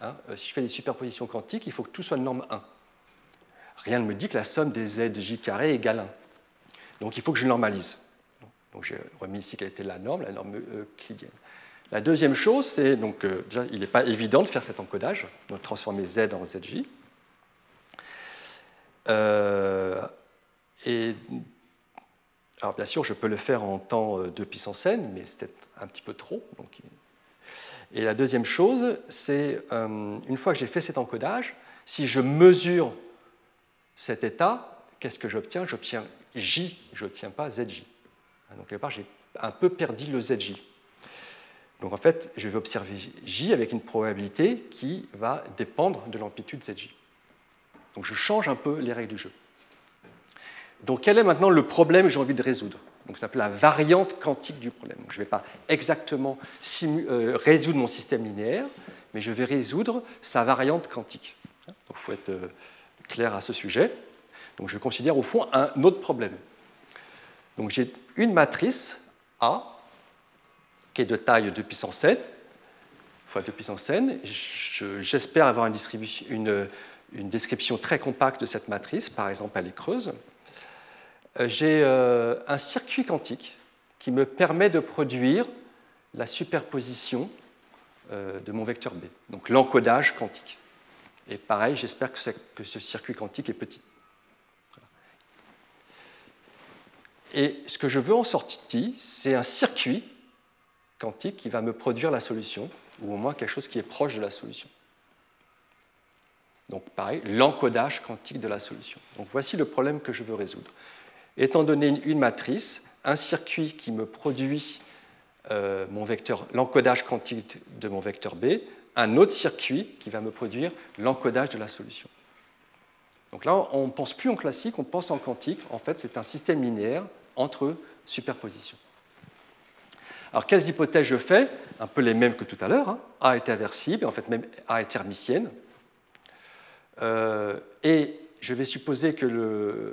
Hein. si je fais des superpositions quantiques, il faut que tout soit de norme 1. Rien ne me dit que la somme des zj carré égale 1. Donc il faut que je normalise. Donc j'ai remis ici quelle était la norme, la norme euclidienne. La deuxième chose, c'est donc euh, déjà il n'est pas évident de faire cet encodage, de transformer z en zj. Euh, et alors bien sûr, je peux le faire en temps 2 puissance n, mais c'est un petit peu trop. et la deuxième chose, c'est euh, une fois que j'ai fait cet encodage, si je mesure cet état, qu'est-ce que j'obtiens? J'obtiens J, je n'obtiens pas ZJ. Donc, quelque part, j'ai un peu perdu le ZJ. Donc, en fait, je vais observer J avec une probabilité qui va dépendre de l'amplitude ZJ. Donc, je change un peu les règles du jeu. Donc, quel est maintenant le problème que j'ai envie de résoudre? Donc, ça s'appelle la variante quantique du problème. je ne vais pas exactement euh, résoudre mon système linéaire, mais je vais résoudre sa variante quantique. Il faut être euh, clair à ce sujet. Donc je considère au fond un autre problème. Donc j'ai une matrice A qui est de taille 2 puissance n fois 2 puissance n. J'espère avoir une, description très compacte de cette matrice, par exemple elle est creuse. Euh, j'ai euh, un circuit quantique qui me permet de produire la superposition euh, de mon vecteur B, donc l'encodage quantique. Et pareil, j'espère que, ce circuit quantique est petit. Et ce que je veux en sortie, c'est un circuit quantique qui va me produire la solution, ou au moins quelque chose qui est proche de la solution. Donc pareil, l'encodage quantique de la solution. Donc voici le problème que je veux résoudre. Étant donné une matrice, un circuit qui me produit euh, l'encodage quantique de mon vecteur B, un autre circuit qui va me produire l'encodage de la solution. Donc là, on ne pense plus en classique, on pense en quantique. En fait, c'est un système linéaire entre superpositions. Alors, quelles hypothèses je fais? Un peu les mêmes que tout à l'heure. Hein. A est inversible, et en fait, même A est hermitienne. Euh, et je vais supposer que,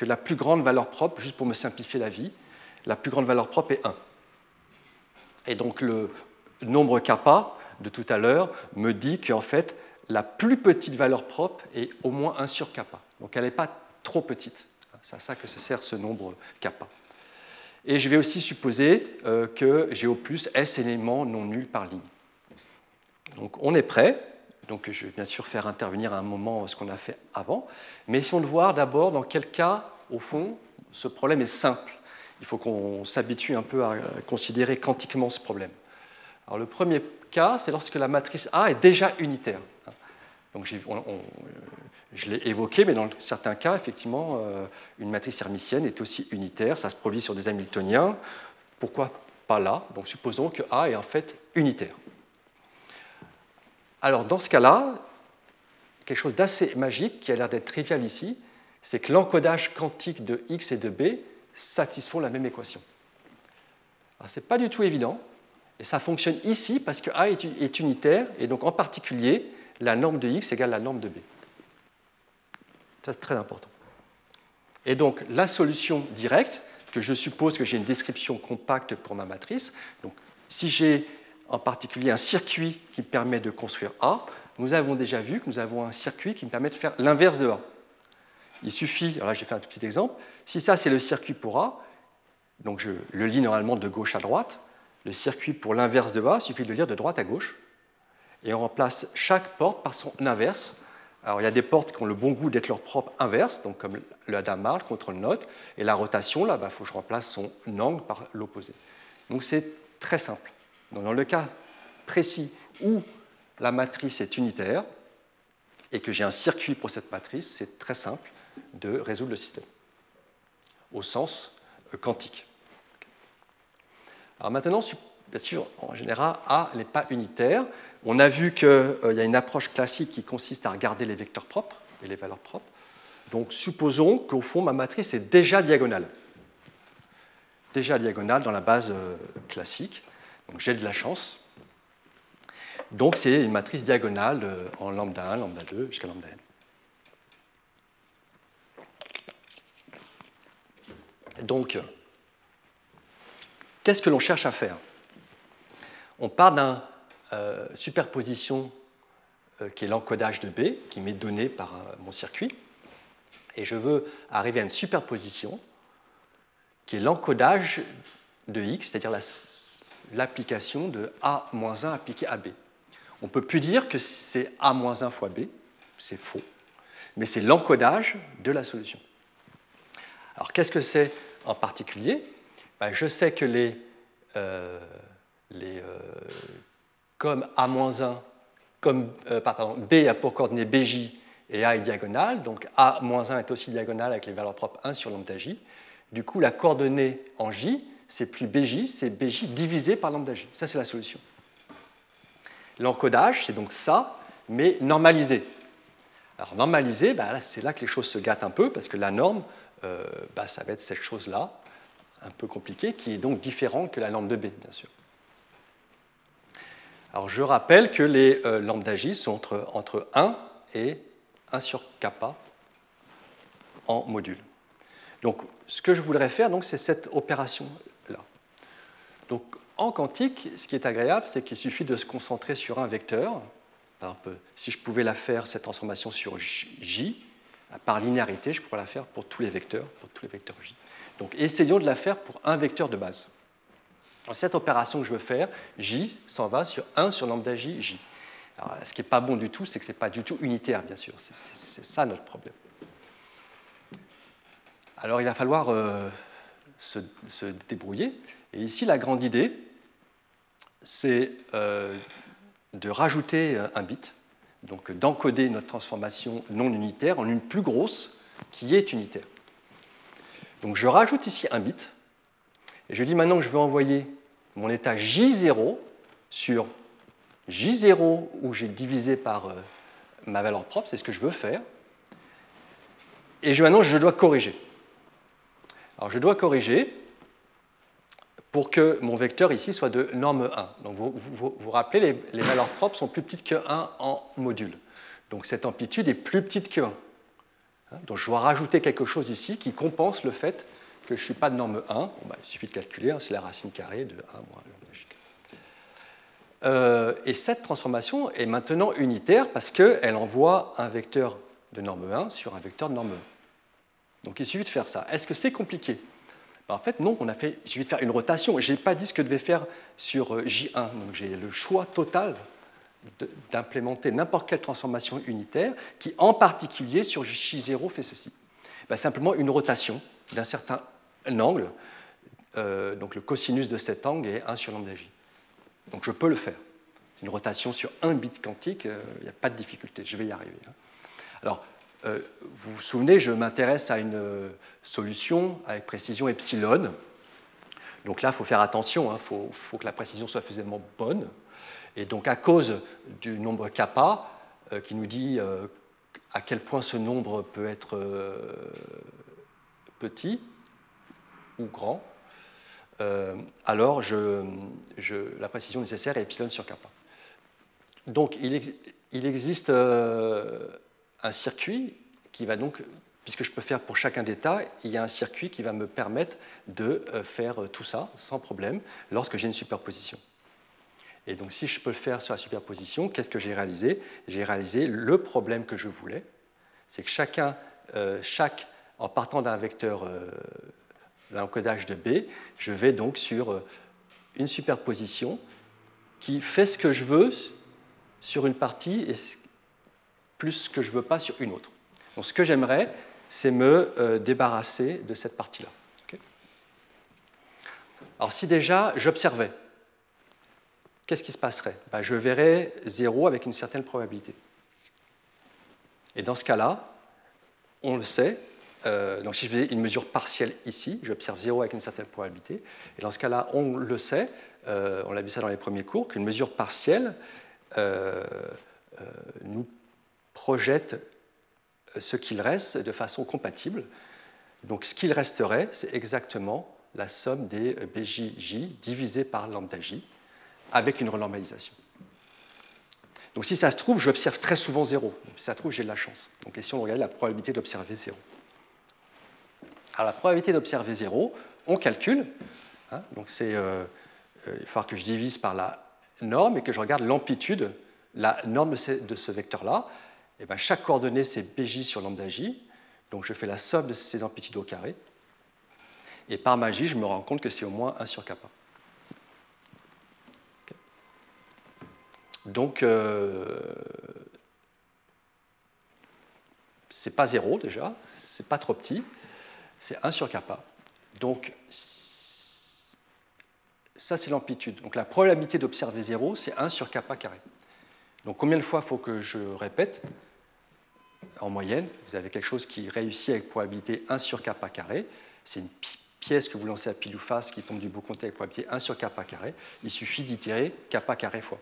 la plus grande valeur propre, juste pour me simplifier la vie, la plus grande valeur propre est 1. Et donc, le nombre kappa de tout à l'heure me dit qu'en fait, la plus petite valeur propre est au moins 1 sur kappa. Donc elle n'est pas trop petite. C'est à ça que se sert ce nombre kappa. Et je vais aussi supposer euh, que j'ai au plus S éléments non nuls par ligne. Donc on est prêt. Donc je vais bien sûr faire intervenir à un moment ce qu'on a fait avant. Mais essayons de voir d'abord dans quel cas, au fond, ce problème est simple. Il faut qu'on s'habitue un peu à considérer quantiquement ce problème. Alors le premier cas, c'est lorsque la matrice A est déjà unitaire. Donc, je l'ai évoqué, mais dans certains cas, effectivement, euh, une matrice hermitienne est aussi unitaire. Ça se produit sur des Hamiltoniens. Pourquoi pas là? Donc, supposons que A est en fait unitaire. Alors, dans ce cas-là, quelque chose d'assez magique qui a l'air d'être trivial ici, c'est que l'encodage quantique de x et de b satisfont la même équation. Ce n'est pas du tout évident, et ça fonctionne ici parce que A est unitaire, et donc en particulier, la norme de x égale la norme de b. Ça, c'est très important. Et donc, la solution directe, que je suppose que j'ai une description compacte pour ma matrice, donc si j'ai en particulier un circuit qui me permet de construire A, nous avons déjà vu que nous avons un circuit qui me permet de faire l'inverse de A. Il suffit, alors là j'ai fait un tout petit exemple, si ça c'est le circuit pour A, donc je le lis normalement de gauche à droite, le circuit pour l'inverse de A, il suffit de le lire de droite à gauche. Et on remplace chaque porte par son inverse. Alors il y a des portes qui ont le bon goût d'être leur propre inverse, donc comme le Hadamard, le contrôle note. Et la rotation, là, il bah, faut que je remplace son angle par l'opposé. Donc c'est très simple. Dans le cas précis où la matrice est unitaire et que j'ai un circuit pour cette matrice, c'est très simple de résoudre le système au sens euh, quantique. Alors maintenant, bien sûr, en général, A n'est pas unitaire. On a vu qu'il euh, y a une approche classique qui consiste à regarder les vecteurs propres et les valeurs propres. Donc supposons qu'au fond, ma matrice est déjà diagonale. Déjà diagonale dans la base euh, classique. Donc j'ai de la chance. Donc c'est une matrice diagonale euh, en lambda 1, lambda 2 jusqu'à lambda n. Donc, qu'est-ce que l'on cherche à faire? On part d'une euh, superposition euh, qui est l'encodage de B, qui m'est donné par mon circuit, et je veux arriver à une superposition qui est l'encodage de X, c'est-à-dire la l'application de A-1 appliqué à B. On ne peut plus dire que c'est A-1 fois B, c'est faux, mais c'est l'encodage de la solution. Alors qu'est-ce que c'est en particulier? Ben, Je sais que les, euh, euh, comme A-1, comme, euh, pardon, B a pour coordonnée BJ et A est diagonale, donc A-1 est aussi diagonale avec les valeurs propres 1 sur lambda J. Du coup, la coordonnée en J, c'est plus BJ, c'est BJ divisé par lambda J. Ça, c'est la solution. L'encodage, c'est donc ça, mais normalisé. Alors normalisé, bah, c'est là que les choses se gâtent un peu, parce que la norme, euh, bah, ça va être cette chose-là, un peu compliquée, qui est donc différente que la norme de B, bien sûr. Alors je rappelle que les euh, lambda J sont entre, entre 1 et 1 sur kappa en module. Donc ce que je voudrais faire, c'est cette opération-là. Donc en quantique, ce qui est agréable, c'est qu'il suffit de se concentrer sur un vecteur. Par exemple, si je pouvais la faire, cette transformation sur J, par linéarité, je pourrais la faire pour tous les vecteurs, pour tous les vecteurs J. Donc essayons de la faire pour un vecteur de base. cette opération que je veux faire, J s'en va sur 1 sur lambda J, J. Ce qui n'est pas bon du tout, c'est que ce n'est pas du tout unitaire, bien sûr. C'est ça notre problème. Alors il va falloir euh, se, débrouiller. Et ici, la grande idée, c'est euh, de rajouter euh, un bit, donc d'encoder notre transformation non unitaire en une plus grosse qui est unitaire. Donc je rajoute ici un bit, et je dis maintenant que je veux envoyer mon état J0 sur J0 où j'ai divisé par ma valeur propre, c'est ce que je veux faire. Et maintenant, je dois corriger. Alors je dois corriger pour que mon vecteur ici soit de norme 1. Donc vous vous, rappelez, les, valeurs propres sont plus petites que 1 en module. Donc cette amplitude est plus petite que 1. Hein, donc je dois rajouter quelque chose ici qui compense le fait que je ne suis pas de norme 1. Bah, il suffit de calculer, hein, c'est la racine carrée de 1 moins euh, et cette transformation est maintenant unitaire parce qu'elle envoie un vecteur de norme 1 sur un vecteur de norme 1. Donc il suffit de faire ça. Est-ce que c'est compliqué? Ben, En fait, non, on a fait, il suffit de faire une rotation. Je n'ai pas dit ce que je devais faire sur euh, J1. Donc j'ai le choix total d'implémenter n'importe quelle transformation unitaire qui, en particulier, sur J0 fait ceci. Ben, simplement une rotation d'un certain angle. Euh, donc le cosinus de cet angle est 1 sur lambda J. Donc je peux le faire. Une rotation sur un bit quantique, euh, il n'y a pas de difficulté, je vais y arriver. Hein. Alors, euh, vous vous souvenez, je m'intéresse à une euh, solution avec précision epsilon. Donc là, il faut faire attention, il hein, faut, que la précision soit suffisamment bonne. Et donc à cause du nombre kappa, euh, qui nous dit à quel point ce nombre peut être petit ou grand, alors la précision nécessaire est epsilon sur kappa. Donc il, existe un circuit qui va donc, puisque je peux faire pour chacun d'état, il y a un circuit qui va me permettre de euh, faire euh, tout ça sans problème lorsque j'ai une superposition. Et donc si je peux le faire sur la superposition, qu'est-ce que j'ai réalisé? J'ai réalisé le problème que je voulais, c'est que chacun, euh, chaque, en partant d'un vecteur d'un encodage de B, je vais donc sur une superposition qui fait ce que je veux sur une partie et plus ce que je ne veux pas sur une autre. Donc ce que j'aimerais, c'est me euh, débarrasser de cette partie-là. Alors si déjà j'observais, qu'est-ce qui se passerait? Ben, Je verrais 0 avec une certaine probabilité. Et dans ce cas-là, on le sait, euh, donc si je faisais une mesure partielle ici, j'observe 0 avec une certaine probabilité, et dans ce cas-là, on le sait, euh, on l'a vu ça dans les premiers cours, qu'une mesure partielle nous projette euh, ce qu'il reste de façon compatible. Donc ce qu'il resterait, c'est exactement la somme des euh, BJJ divisé par lambda J avec une renormalisation. Donc si ça se trouve, j'observe très souvent zéro. si ça se trouve, j'ai de la chance. Donc si on regarde la probabilité d'observer zéro. Alors la probabilité d'observer 0, on calcule. Hein, donc c'est, euh, il va falloir que je divise par la norme et que je regarde l'amplitude, la norme de ce, vecteur-là. Et ben, chaque coordonnée, c'est bj sur lambda j. Donc je fais la somme de ces amplitudes au carré. Et par magie, je me rends compte que c'est au moins 1 sur kappa. Donc, euh, c'est pas 0 déjà, c'est pas trop petit, c'est 1 sur kappa. Donc, ça c'est l'amplitude. Donc la probabilité d'observer 0, c'est 1 sur kappa carré. Donc combien de fois faut que je répète? En moyenne, vous avez quelque chose qui réussit avec probabilité 1 sur kappa. C'est une pièce que vous lancez à pile ou face qui tombe du beau côté avec probabilité 1 sur kappa carré. Il suffit d'itérer kappa fois.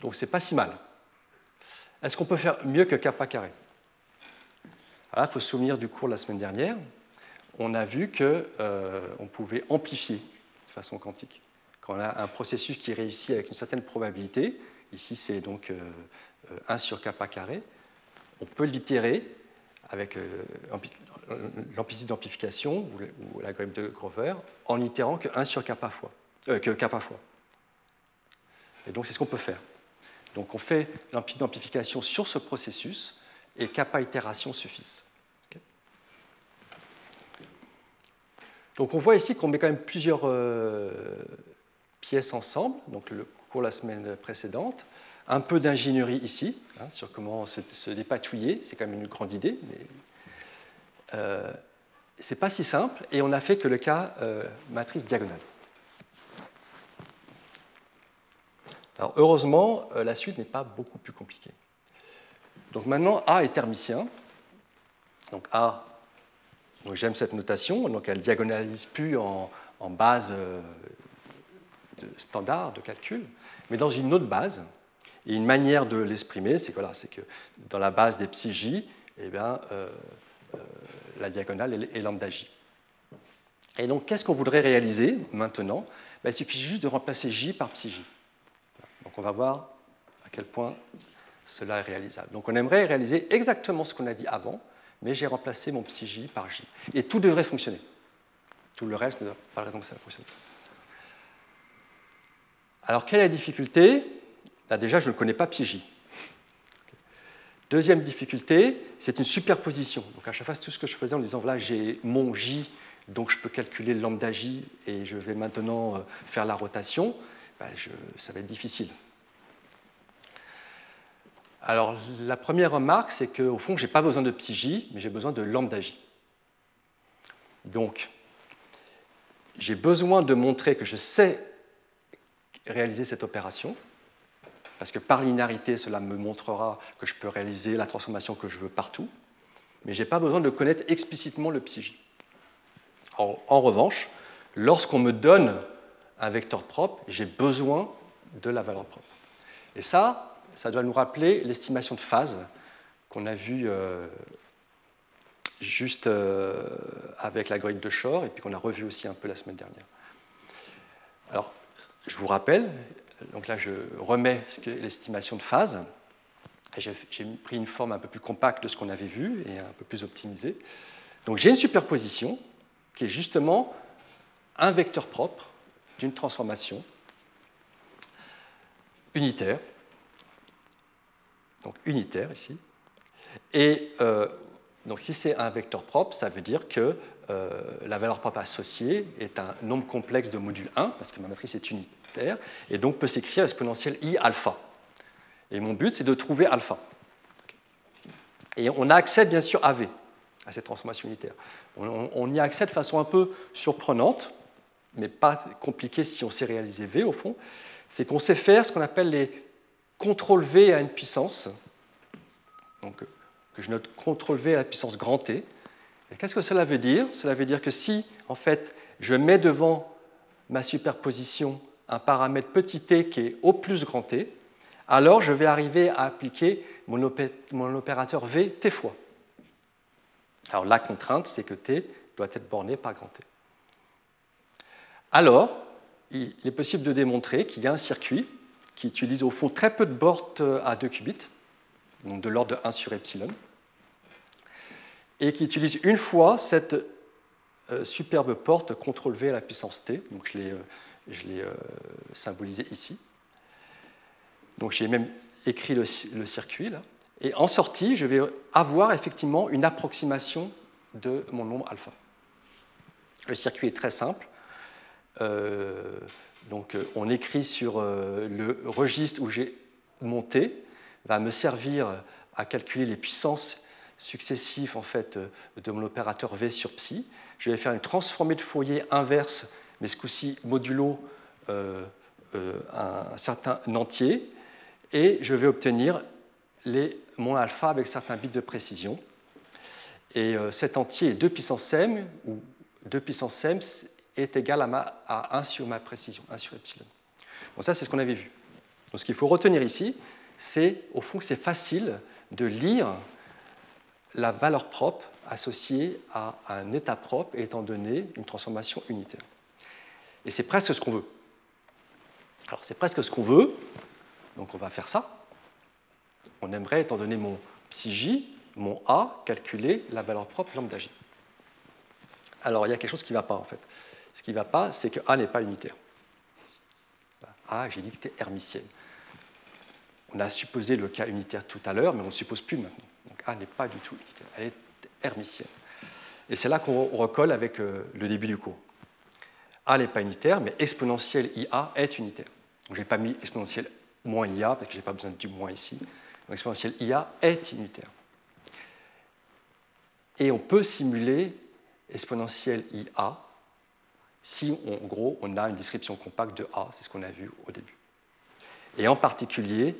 Donc c'est pas si mal. Est-ce qu'on peut faire mieux que kappa carré? Il faut se souvenir du cours de la semaine dernière. On a vu qu'on euh, pouvait amplifier de façon quantique. Quand on a un processus qui réussit avec une certaine probabilité, ici c'est donc 1 euh, sur kappa carré, on peut l'itérer avec euh, l'amplitude d'amplification ou l'algorithme de Grover en itérant que 1 sur kappa fois. que kappa fois. Et donc c'est ce qu'on peut faire. Donc on fait l'amplitude d'amplification sur ce processus et kappa itération suffisent. Donc on voit ici qu'on met quand même plusieurs euh, pièces ensemble, donc le cours la semaine précédente, un peu d'ingénierie ici, hein, sur comment se, dépatouiller, c'est quand même une grande idée, mais euh, c'est pas si simple, et on n'a fait que le cas euh, matrice diagonale. Alors heureusement, euh, la suite n'est pas beaucoup plus compliquée. Donc maintenant, A est thermicien. Donc A, j'aime cette notation, donc elle diagonalise plus en, base euh, de standard de calcul, mais dans une autre base. Et une manière de l'exprimer, c'est que, dans la base des psi j, eh bien, euh, la diagonale est lambda j. Et donc, qu'est-ce qu'on voudrait réaliser maintenant? Ben, Il suffit juste de remplacer j par psi j. Donc on va voir à quel point cela est réalisable. Donc on aimerait réaliser exactement ce qu'on a dit avant, mais j'ai remplacé mon psi j par j. Et tout devrait fonctionner. Tout le reste, pas de raison que ça ne fonctionne Alors quelle est la difficulté? Là, Déjà, je ne connais pas j. Deuxième difficulté, c'est une superposition. Donc à chaque fois, tout ce que je faisais en disant, voilà, j'ai mon j, donc je peux calculer le lambda j, et je vais maintenant euh, faire la rotation. Ben, ça va être difficile. Alors, la première remarque, c'est qu'au fond, je n'ai pas besoin de psi mais j'ai besoin de lambda j. Donc, j'ai besoin de montrer que je sais réaliser cette opération, parce que par linéarité, cela me montrera que je peux réaliser la transformation que je veux partout, mais je n'ai pas besoin de connaître explicitement le psi En, en revanche, lorsqu'on me donne un vecteur propre, j'ai besoin de la valeur propre. Et ça, ça doit nous rappeler l'estimation de phase qu'on a vue euh, juste euh, avec l'algorithme de Shor et puis qu'on a revu aussi un peu la semaine dernière. Alors, je vous rappelle, donc là je remets l'estimation de phase. J'ai pris une forme un peu plus compacte de ce qu'on avait vu et un peu plus optimisée. Donc j'ai une superposition qui est justement un vecteur propre d'une transformation unitaire, donc unitaire ici. Et euh, donc si c'est un vecteur propre, ça veut dire que euh, la valeur propre associée est un nombre complexe de module 1, parce que ma matrice est unitaire, et donc peut s'écrire exponentielle i alpha. Et mon but, c'est de trouver alpha. Et on a accès bien sûr à V, à cette transformation unitaire. on y a accès de façon un peu surprenante, mais pas compliqué si on sait réaliser V au fond, c'est qu'on sait faire ce qu'on appelle les contrôle V à une puissance, donc que je note contrôle V à la puissance grand T. Qu'est-ce que cela veut dire? Cela veut dire que si, en fait, je mets devant ma superposition un paramètre petit t qui est au plus grand T, alors je vais arriver à appliquer mon, opérateur V t fois. Alors la contrainte, c'est que t doit être borné par grand T. Alors il est possible de démontrer qu'il y a un circuit qui utilise au fond très peu de portes à 2 qubits, donc de l'ordre de 1 sur epsilon, et qui utilise une fois cette euh, superbe porte CTRL V à la puissance T, donc je l'ai, euh, euh, symbolisé ici. Donc j'ai même écrit le, circuit là. Et en sortie, je vais avoir effectivement une approximation de mon nombre alpha. Le circuit est très simple. donc on écrit sur le registre où j'ai monté, va me servir à calculer les puissances successifs en fait, de mon opérateur V sur psi. Je vais faire une transformée de Fourier inverse, mais ce coup-ci modulo euh, euh, un certain entier, et je vais obtenir mon alpha avec certains bits de précision. Et euh, cet entier est 2 puissance m, ou 2 puissance m est égal à 1 sur ma précision, 1 sur epsilon. Donc ça, c'est ce qu'on avait vu. Donc ce qu'il faut retenir ici, c'est au fond que c'est facile de lire la valeur propre associée à un état propre étant donné une transformation unitaire. Et c'est presque ce qu'on veut. Alors c'est presque ce qu'on veut, donc on va faire ça. On aimerait, étant donné mon psi j, mon a, calculer la valeur propre lambda j. Alors il y a quelque chose qui ne va pas en fait. Ce qui ne va pas, c'est que a n'est pas unitaire. A, j'ai dit que c'était hermitienne. On a supposé le cas unitaire tout à l'heure, mais on ne le suppose plus maintenant. Donc A n'est pas du tout unitaire, elle est hermitienne. Et c'est là qu'on recolle avec euh, le début du cours. A n'est pas unitaire, mais exponentielle IA est unitaire. je n'ai pas mis exponentielle moins IA, parce que je n'ai pas besoin du moins ici. Exponentielle IA est unitaire. Et on peut simuler exponentielle IA si, en gros, on a une description compacte de A, c'est ce qu'on a vu au début. Et en particulier,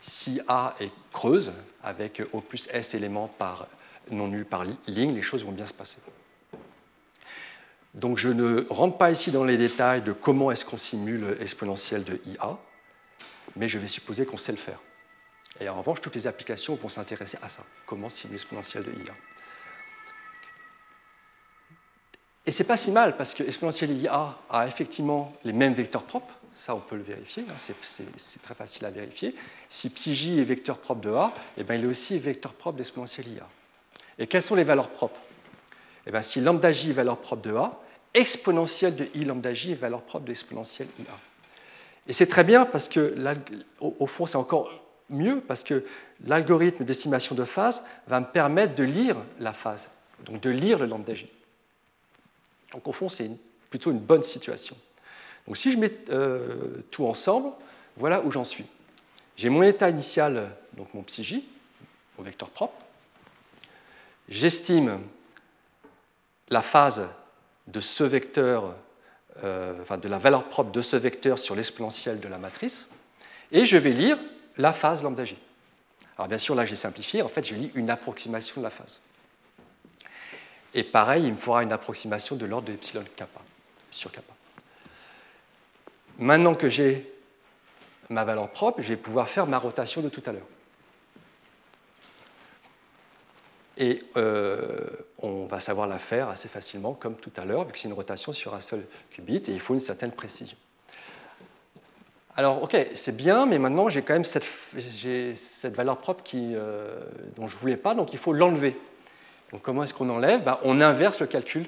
si A est creuse, avec O plus S éléments par non nul par ligne, les choses vont bien se passer. Donc je ne rentre pas ici dans les détails de comment est-ce qu'on simule exponentielle de IA, mais je vais supposer qu'on sait le faire. Et en revanche, toutes les applications vont s'intéresser à ça, comment simuler exponentielle de IA. Et c'est pas si mal parce que exponentielle IA a effectivement les mêmes vecteurs propres, ça, on peut le vérifier, hein, c'est très facile à vérifier. Si psi j est vecteur propre de A, eh bien, il est aussi vecteur propre d'exponentielle IA. Et quelles sont les valeurs propres? Eh bien, Si lambda j est valeur propre de A, exponentielle de i lambda j est valeur propre d'exponentielle IA. Et c'est très bien parce que, au fond, c'est encore mieux parce que l'algorithme d'estimation de phase va me permettre de lire la phase, donc de lire le lambda j. Donc au fond, c'est plutôt une bonne situation. Donc si je mets euh, tout ensemble, voilà où j'en suis. J'ai mon état initial, donc mon psi j, mon vecteur propre. J'estime la phase de ce vecteur, euh, enfin de la valeur propre de ce vecteur sur l'exponentielle de la matrice, et je vais lire la phase lambda j. Alors bien sûr, là j'ai simplifié, en fait je lis une approximation de la phase. Et pareil, il me faudra une approximation de l'ordre de epsilon kappa sur kappa. Maintenant que j'ai ma valeur propre, je vais pouvoir faire ma rotation de tout à l'heure. Et euh, on va savoir la faire assez facilement, comme tout à l'heure, vu que c'est une rotation sur un seul qubit, et il faut une certaine précision. Alors, ok, c'est bien, mais maintenant j'ai quand même cette, valeur propre euh, dont je ne voulais pas, donc il faut l'enlever. Donc comment est-ce qu'on enlève? Ben, On inverse le calcul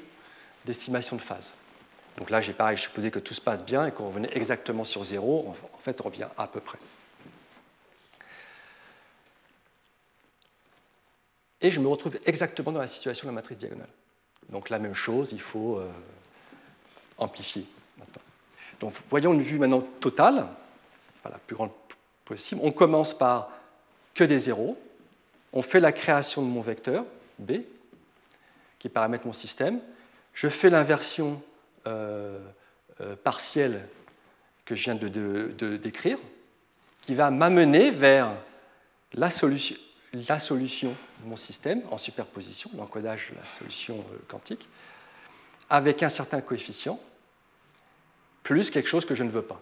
d'estimation de phase. Donc là, j'ai pareil, je supposais que tout se passe bien et qu'on revenait exactement sur zéro. En fait, on revient à peu près. Et je me retrouve exactement dans la situation de la matrice diagonale. Donc la même chose, il faut euh, amplifier Donc voyons une vue maintenant totale, la plus grande possible. On commence par que des zéros. On fait la création de mon vecteur, B, qui paramètre mon système. Je fais l'inversion euh, euh, partielle que je viens de, décrire, qui va m'amener vers la solution, la solution de mon système en superposition, l'encodage de la solution euh, quantique, avec un certain coefficient, plus quelque chose que je ne veux pas.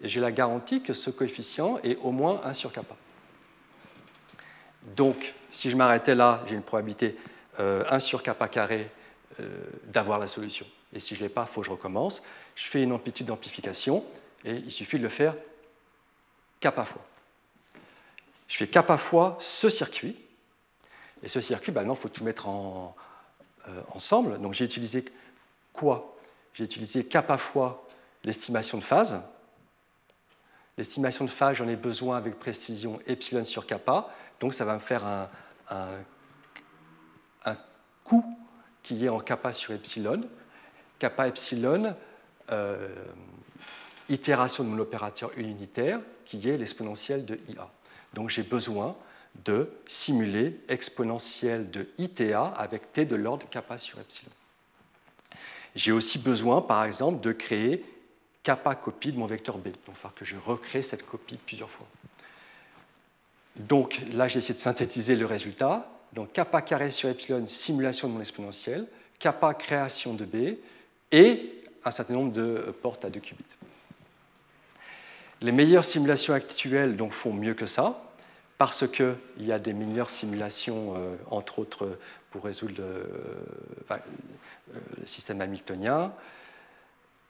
Et j'ai la garantie que ce coefficient est au moins 1 sur kappa. Donc, si je m'arrêtais là, j'ai une probabilité 1 sur kappa carré d'avoir la solution. Et si je ne l'ai pas, il faut que je recommence. Je fais une amplitude d'amplification et il suffit de le faire kappa fois. Je fais kappa fois ce circuit, et ce circuit, ben il faut tout mettre ensemble. Donc j'ai utilisé quoi? J'ai utilisé kappa fois l'estimation de phase, L'estimation de phase, j'en ai besoin avec précision epsilon sur kappa, donc ça va me faire un, un, coût qui est en kappa sur epsilon. Kappa epsilon, euh, itération de mon opérateur unitaire, qui est l'exponentielle de IA. Donc j'ai besoin de simuler exponentielle de ITA avec t de l'ordre kappa sur epsilon. J'ai aussi besoin, par exemple, de créer kappa copie de mon vecteur B. Donc il va que je recrée cette copie plusieurs fois. Donc là, j'ai essayé de synthétiser le résultat. Donc kappa carré sur epsilon, simulation de mon exponentielle, kappa création de B, et un certain nombre de portes à 2 qubits. Les meilleures simulations actuelles donc, font mieux que ça, parce qu'il y a des meilleures simulations, euh, entre autres, pour résoudre le, euh, le système hamiltonien.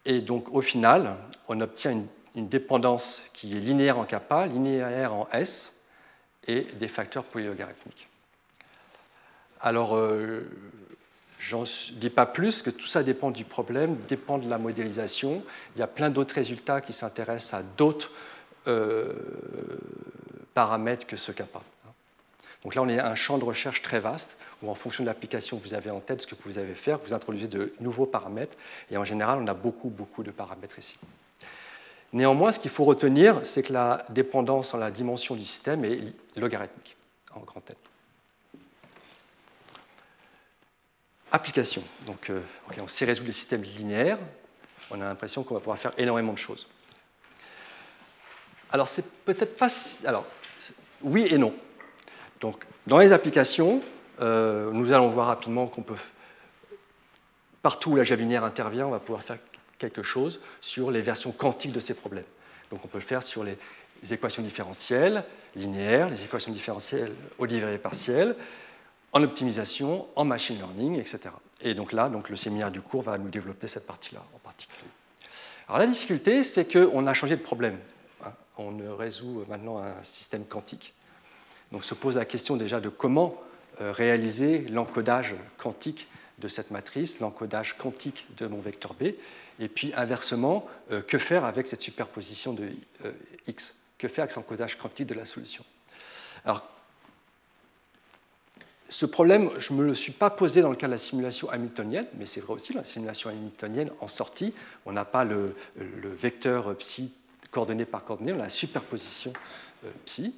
Et donc, au final, on obtient une, dépendance qui est linéaire en kappa, linéaire en S, et des facteurs polylogarithmiques. Alors, euh, j'en dis pas plus, que tout ça dépend du problème, dépend de la modélisation. Il y a plein d'autres résultats qui s'intéressent à d'autres euh, paramètres que ce kappa. Donc là, on est à un champ de recherche très vaste où en fonction de l'application que vous avez en tête, ce que vous avez faire, vous introduisez de nouveaux paramètres. Et en général, on a beaucoup, beaucoup de paramètres ici. Néanmoins, ce qu'il faut retenir, c'est que la dépendance en la dimension du système est logarithmique, en grand N. Application. Donc, euh, on sait résoudre les systèmes linéaires. On a l'impression qu'on va pouvoir faire énormément de choses. Alors, c'est peut-être pas. Alors, oui et non. Donc, dans les applications, euh, nous allons voir rapidement qu'on peut, partout où la linéaire intervient, on va pouvoir faire quelque chose sur les versions quantiques de ces problèmes. Donc on peut le faire sur les, équations différentielles linéaires, les équations différentielles au dérivé partiel, en optimisation, en machine learning, etc. Et donc là, donc le séminaire du cours va nous développer cette partie-là en particulier. Alors la difficulté, c'est qu'on a changé de problème. Hein. On résout maintenant un système quantique. Donc se pose la question déjà de comment euh, réaliser l'encodage quantique de cette matrice, l'encodage quantique de mon vecteur B, et puis inversement, euh, que faire avec cette superposition de euh, X? Que faire avec cet encodage quantique de la solution? Alors, ce problème, je ne me le suis pas posé dans le cas de la simulation hamiltonienne, mais c'est vrai aussi, la simulation hamiltonienne, en sortie, on n'a pas le, vecteur psi coordonné par coordonnée, on a la superposition psi,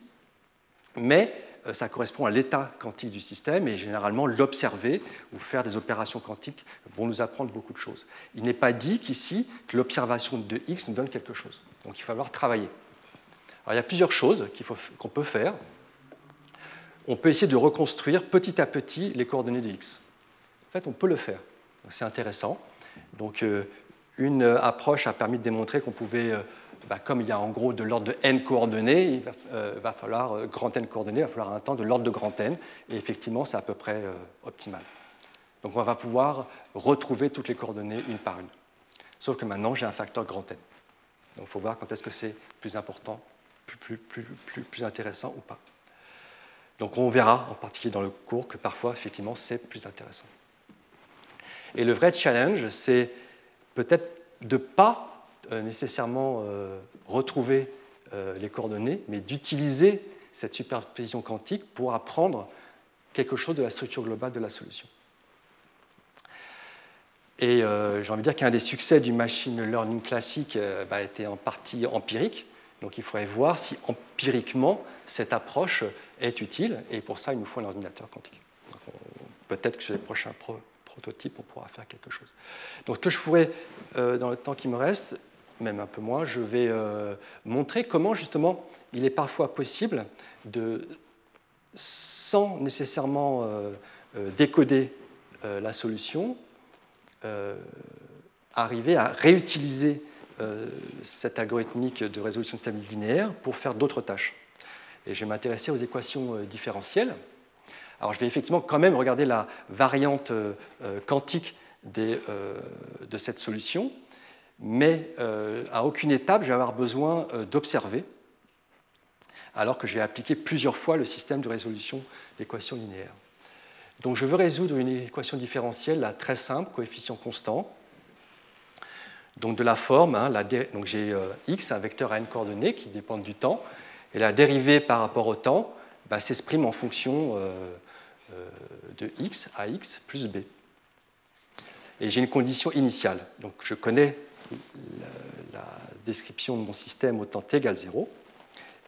mais euh, ça correspond à l'état quantique du système et généralement l'observer ou faire des opérations quantiques vont nous apprendre beaucoup de choses. Il n'est pas dit qu'ici que l'observation de x nous donne quelque chose. Donc il va falloir travailler. Alors, il y a plusieurs choses qu'on peut faire. On peut essayer de reconstruire petit à petit les coordonnées de x. En fait, on peut le faire. C'est intéressant. Donc, euh, une approche a permis de démontrer qu'on pouvait euh, bah, comme il y a en gros de l'ordre de n coordonnées, il va, euh, falloir, grand n coordonnées, il va falloir un temps de l'ordre de grand n, et effectivement, c'est à peu près optimal. Donc on va pouvoir retrouver toutes les coordonnées une par une. Sauf que maintenant, j'ai un facteur grand n. Donc il faut voir quand est-ce que c'est plus important, plus, plus, plus, plus, intéressant ou pas. Donc on verra, en particulier dans le cours, que parfois, effectivement, c'est plus intéressant. Et le vrai challenge, c'est peut-être de ne pas euh, nécessairement euh, retrouver euh, les coordonnées, mais d'utiliser cette superposition quantique pour apprendre quelque chose de la structure globale de la solution. Et j'ai envie de dire qu'un des succès du machine learning classique a bah, été en partie empirique. Donc il faudrait voir si empiriquement cette approche est utile. Et pour ça, il nous faut un ordinateur quantique. Peut-être que sur les prochains prototypes, on pourra faire quelque chose. Donc ce que je ferai dans le temps qui me reste, même un peu moins, je vais euh, montrer comment justement il est parfois possible de, sans nécessairement euh, euh, décoder la solution, arriver à réutiliser cette algorithmique de résolution de système linéaire pour faire d'autres tâches. Et je vais m'intéresser aux équations différentielles. Alors je vais effectivement quand même regarder la variante quantique de cette solution, mais euh, à aucune étape, je vais avoir besoin euh, d'observer alors que je vais appliquer plusieurs fois le système de résolution d'équations linéaires. Donc je veux résoudre une équation différentielle là, très simple, coefficient constant. Donc de la forme, hein, donc j'ai euh, x, un vecteur à n coordonnées qui dépend du temps, et la dérivée par rapport au temps bah, s'exprime en fonction euh, euh, de x à x plus b. Et j'ai une condition initiale. Donc je connais la, description de mon système au temps t égale 0,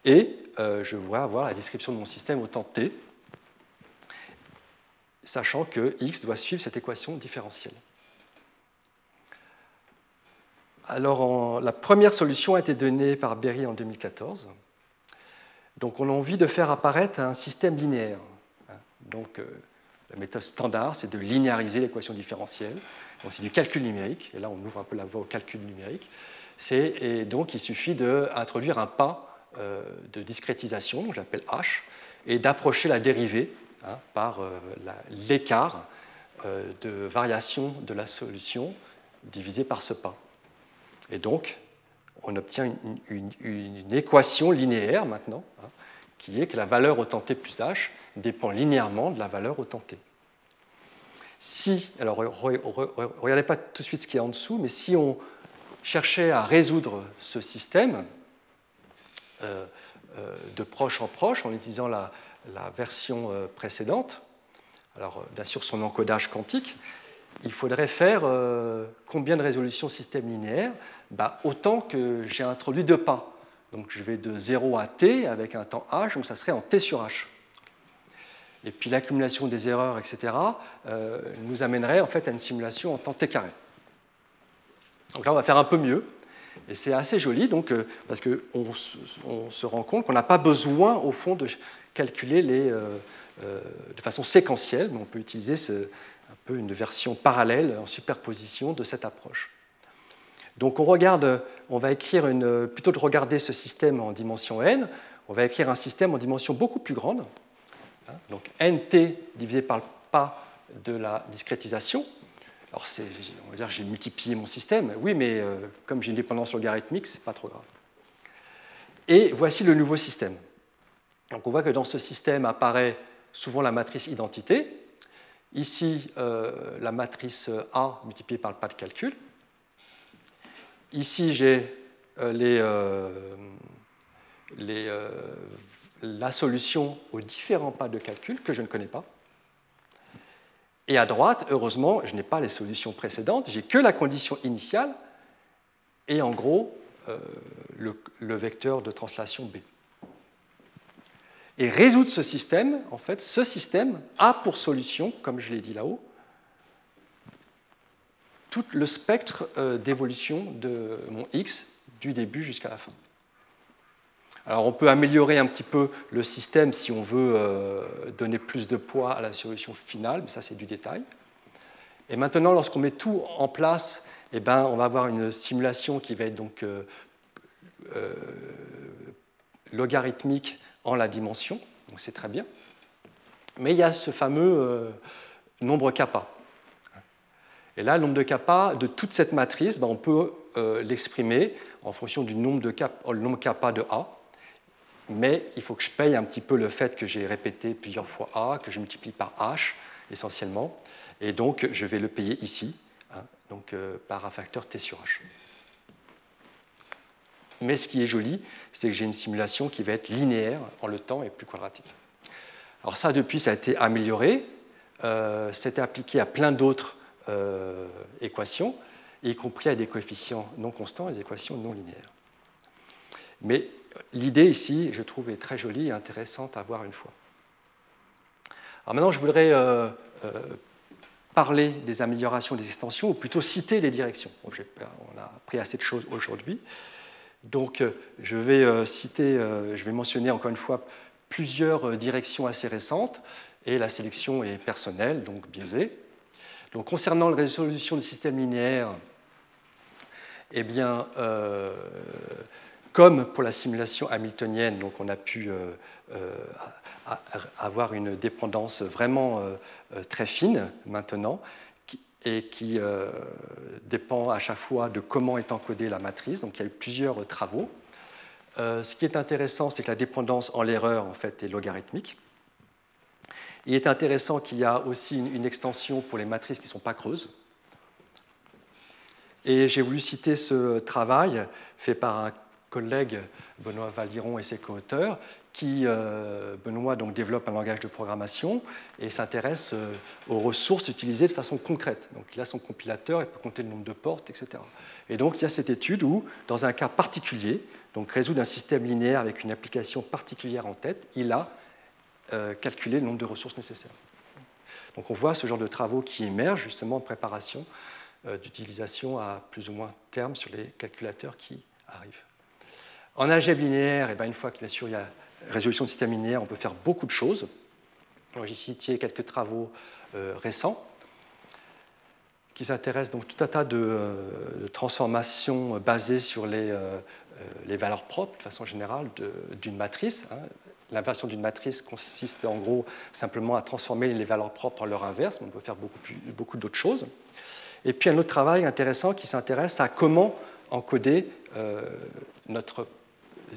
et je voudrais avoir la description de mon système au temps t, sachant que x doit suivre cette équation différentielle. Alors, la première solution a été donnée par Berry en 2014. Donc, on a envie de faire apparaître un système linéaire. Donc, euh, la méthode standard, c'est de linéariser l'équation différentielle. Donc, c'est du calcul numérique. Et là, on ouvre un peu la voie au calcul numérique. Et donc, il suffit d'introduire un pas euh, de discrétisation, que j'appelle H, et d'approcher la dérivée hein, par euh, l'écart de variation de la solution divisé par ce pas. Et donc, on obtient une, équation linéaire maintenant, hein, qui est que la valeur au t plus h dépend linéairement de la valeur au t. Si, alors regardez pas tout de suite ce qui est en dessous, mais si on cherchait à résoudre ce système euh, euh, de proche en proche en utilisant la, version euh, précédente, alors bien sûr son encodage quantique, il faudrait faire combien de résolutions système linéaire? Bah, autant que j'ai introduit deux pas. Donc je vais de 0 à t avec un temps h, donc ça serait en t sur h. Et puis l'accumulation des erreurs, etc., euh, nous amènerait en fait à une simulation en temps t carré. Donc là, on va faire un peu mieux. Et c'est assez joli, donc, euh, parce qu'on on se rend compte qu'on n'a pas besoin, au fond, de calculer les, euh, de façon séquentielle, mais on peut utiliser un peu une version parallèle en superposition de cette approche. Donc on regarde, on va écrire une, plutôt de regarder ce système en dimension n, on va écrire un système en dimension beaucoup plus grande. Hein, donc nt divisé par le pas de la discrétisation. Alors on va dire j'ai multiplié mon système, oui, mais euh, comme j'ai une dépendance logarithmique, c'est pas trop grave. Et voici le nouveau système. Donc on voit que dans ce système apparaît souvent la matrice identité. Ici, euh, la matrice A multipliée par le pas de calcul. Ici, j'ai euh, euh, la solution aux différents pas de calcul que je ne connais pas. Et à droite, heureusement, je n'ai pas les solutions précédentes, j'ai que la condition initiale et en gros le, vecteur de translation B. Et résoudre ce système, en fait, ce système a pour solution, comme je l'ai dit là-haut, tout le spectre euh, d'évolution de mon x du début jusqu'à la fin. Alors on peut améliorer un petit peu le système si on veut euh, donner plus de poids à la solution finale, mais ça c'est du détail. Et maintenant, lorsqu'on met tout en place, eh ben, on va avoir une simulation qui va être donc euh, logarithmique en la dimension, donc c'est très bien. Mais il y a ce fameux nombre kappa. Et là, le nombre de kappa de toute cette matrice, ben, on peut euh, l'exprimer en fonction du nombre de kappa, euh, le nombre kappa de A. Mais il faut que je paye un petit peu le fait que j'ai répété plusieurs fois A, que je multiplie par H essentiellement. Et donc, je vais le payer ici, hein, donc, euh, par un facteur T sur H. Mais ce qui est joli, c'est que j'ai une simulation qui va être linéaire en le temps et plus quadratique. Alors ça, depuis, ça a été amélioré. Euh, C'était appliqué à plein d'autres euh, équations, y compris à des coefficients non constants et des équations non linéaires. Mais l'idée ici, je trouve, est très jolie et intéressante à voir une fois. Alors maintenant, je voudrais euh, euh, parler des améliorations des extensions, ou plutôt citer les directions. on a appris assez de choses aujourd'hui. Donc, je vais citer, je vais mentionner encore une fois plusieurs directions assez récentes, et la sélection est personnelle, donc biaisée. Donc, concernant la résolution du système linéaire, eh bien, euh, comme pour la simulation hamiltonienne, donc on a pu euh, euh, avoir une dépendance vraiment très fine maintenant, et qui dépend à chaque fois de comment est encodée la matrice. Donc il y a eu plusieurs travaux. ce qui est intéressant, c'est que la dépendance en l'erreur en fait, est logarithmique. Il est intéressant qu'il y a aussi une, extension pour les matrices qui ne sont pas creuses. Et j'ai voulu citer ce travail fait par un collègue, Benoît Valiron et ses co-auteurs, qui, euh, Benoît, donc, développe un langage de programmation et s'intéresse euh, aux ressources utilisées de façon concrète. Donc, il a son compilateur, il peut compter le nombre de portes, etc. Et donc, il y a cette étude où, dans un cas particulier, donc résoudre un système linéaire avec une application particulière en tête, il a euh, calculer le nombre de ressources nécessaires. Donc on voit ce genre de travaux qui émergent justement en préparation d'utilisation à plus ou moins terme sur les calculateurs qui arrivent. En algèbre linéaire, et eh bien une fois qu'il y a résolution de système linéaire, on peut faire beaucoup de choses. J'ai cité quelques travaux euh, récents qui s'intéressent donc tout un tas de, transformations basées sur les, les, valeurs propres, de façon générale, d'une matrice. Hein. L'inversion d'une matrice consiste en gros simplement à transformer les valeurs propres en leur inverse, mais on peut faire beaucoup, d'autres choses. Et puis un autre travail intéressant qui s'intéresse à comment encoder euh, notre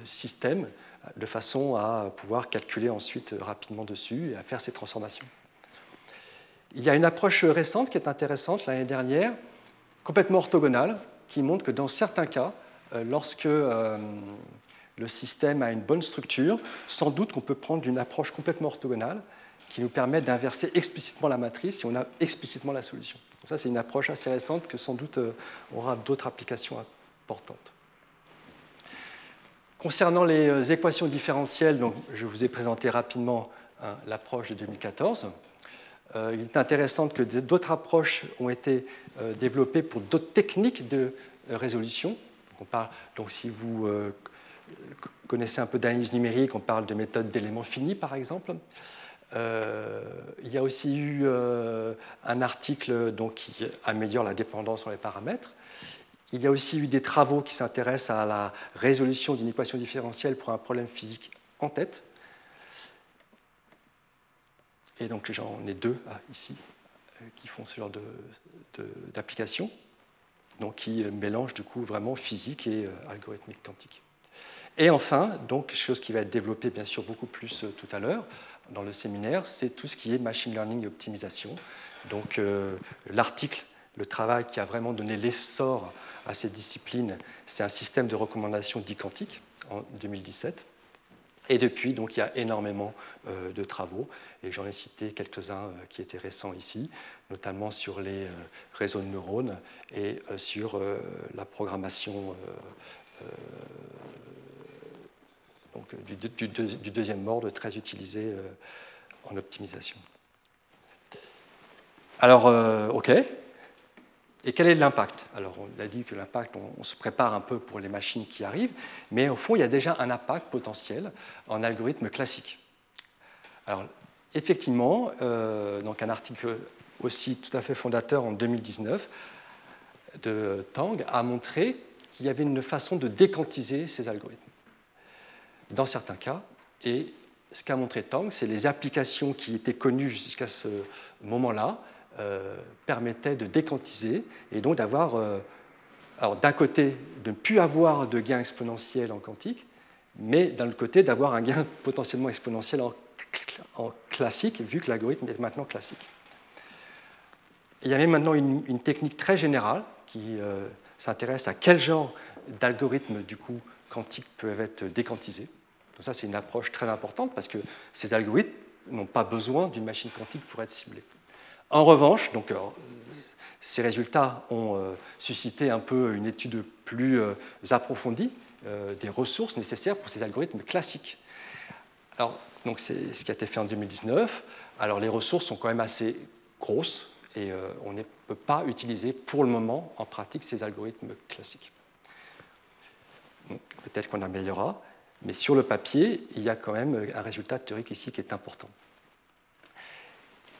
système de façon à pouvoir calculer ensuite rapidement dessus et à faire ces transformations. Il y a une approche récente qui est intéressante l'année dernière, complètement orthogonale, qui montre que dans certains cas, euh, lorsque euh, le système a une bonne structure, sans doute qu'on peut prendre une approche complètement orthogonale qui nous permet d'inverser explicitement la matrice si on a explicitement la solution. ça, c'est une approche assez récente que sans doute euh, aura d'autres applications importantes. Concernant les euh, équations différentielles, donc, je vous ai présenté rapidement hein, l'approche de 2014. Euh, il est intéressant que d'autres approches ont été développées pour d'autres techniques de résolution. si vous connaissez un peu d'analyse numérique, on parle de méthode d'éléments finis par exemple. Euh, il y a aussi eu euh, un article donc, qui améliore la dépendance sur les paramètres. Il y a aussi eu des travaux qui s'intéressent à la résolution d'une équation différentielle pour un problème physique en tête. Et donc j'en ai deux ah, ici euh, qui font ce genre d'application, donc qui mélangent du coup vraiment physique et algorithmique quantique. Et enfin, donc, chose qui va être développée bien sûr beaucoup plus euh, tout à l'heure dans le séminaire, c'est tout ce qui est machine learning et optimisation. Donc euh, l'article, le travail qui a vraiment donné l'essor à ces disciplines, c'est un système de recommandation dit quantique en 2017. Et depuis, donc, il y a énormément euh, de travaux, et j'en ai cité quelques-uns qui étaient récents ici, notamment sur les réseaux de neurones et sur la programmation du, deuxième ordre très utilisé euh, en optimisation. Alors, euh, OK. Et quel est l'impact? Alors, on a dit que l'impact, on, se prépare un peu pour les machines qui arrivent, mais au fond, il y a déjà un impact potentiel en algorithme classique. Alors, effectivement, euh, donc un article aussi tout à fait fondateur en 2019 de Tang a montré qu'il y avait une façon de déquantiser ces algorithmes dans certains cas. Et ce qu'a montré Tang, c'est les applications qui étaient connues jusqu'à ce moment-là euh, permettaient de déquantiser et donc d'avoir, euh, d'un côté, de ne plus avoir de gain exponentiel en quantique, mais d'un autre côté, d'avoir un gain potentiellement exponentiel en, classique, vu que l'algorithme est maintenant classique. Il y avait maintenant une, technique très générale qui euh, s'intéresse à quel genre d'algorithmes du coup quantiques peuvent être déquantisés. Donc ça, c'est une approche très importante parce que ces algorithmes n'ont pas besoin d'une machine quantique pour être ciblés. En revanche, euh, ces résultats ont euh, suscité un peu une étude plus euh, approfondie des ressources nécessaires pour ces algorithmes classiques. Alors, donc c'est ce qui a été fait en 2019. Alors, les ressources sont quand même assez grosses et on ne peut pas utiliser pour le moment en pratique ces algorithmes classiques. Peut-être qu'on améliorera. Mais sur le papier, il y a quand même un résultat théorique ici qui est important.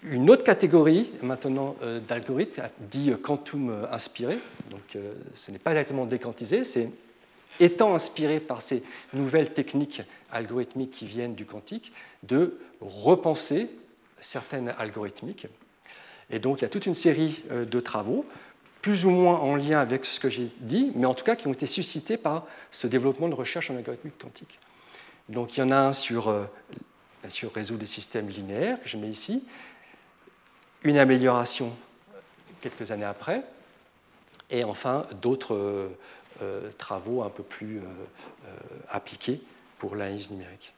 Une autre catégorie maintenant euh, d'algorithmes dit quantum euh, inspiré, donc euh, ce n'est pas exactement déquantisé, c'est étant inspiré par ces nouvelles techniques algorithmiques qui viennent du quantique, de repenser certaines algorithmiques. Et donc il y a toute une série de travaux plus ou moins en lien avec ce que j'ai dit, mais en tout cas qui ont été suscités par ce développement de recherche en algorithmique quantique. Donc il y en a un sur, euh, sur résoudre des systèmes linéaires, que je mets ici, une amélioration quelques années après, et enfin d'autres euh, euh, travaux un peu plus appliqués pour l'analyse numérique.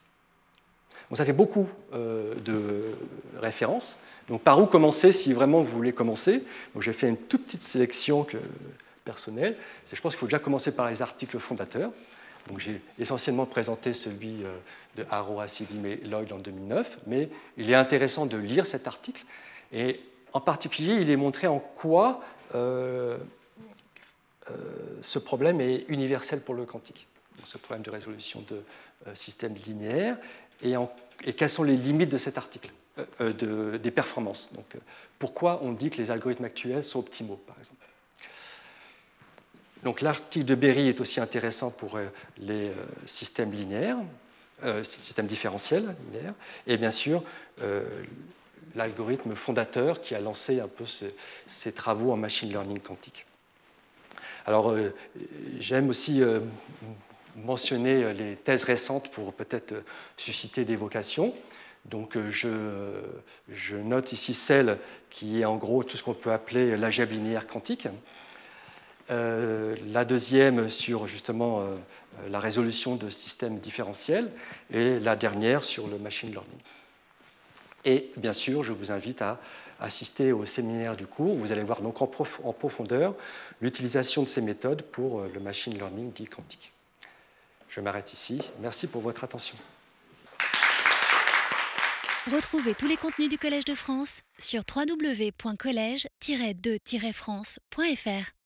ça fait beaucoup de références. Donc par où commencer si vraiment vous voulez commencer? J'ai fait une toute petite sélection personnelle. Je pense qu'il faut déjà commencer par les articles fondateurs. j'ai essentiellement présenté celui euh, de Haro, et Lloyd en 2009, mais il est intéressant de lire cet article. Et en particulier, il est montré en quoi euh, euh, ce problème est universel pour le quantique, ce problème de résolution de systèmes linéaires, et, quelles sont les limites de cet article. Euh, euh, des performances. Donc, euh, pourquoi on dit que les algorithmes actuels sont optimaux, par exemple donc l'article de Berry est aussi intéressant pour les systèmes linéaires, systèmes différentiels linéaires, et bien sûr l'algorithme fondateur qui a lancé un peu ses, travaux en machine learning quantique. Alors j'aime aussi mentionner les thèses récentes pour peut-être susciter des vocations. Donc euh, je, note ici celle qui est en gros tout ce qu'on peut appeler l'algèbre linéaire quantique. Euh, la deuxième sur justement euh, la résolution de systèmes différentiels et la dernière sur le machine learning. Et bien sûr, je vous invite à assister au séminaire du cours. Vous allez voir donc en, profondeur l'utilisation de ces méthodes pour le machine learning dit quantique. Je m'arrête ici. Merci pour votre attention. Retrouvez tous les contenus du Collège de France sur www.colège-2-france.fr.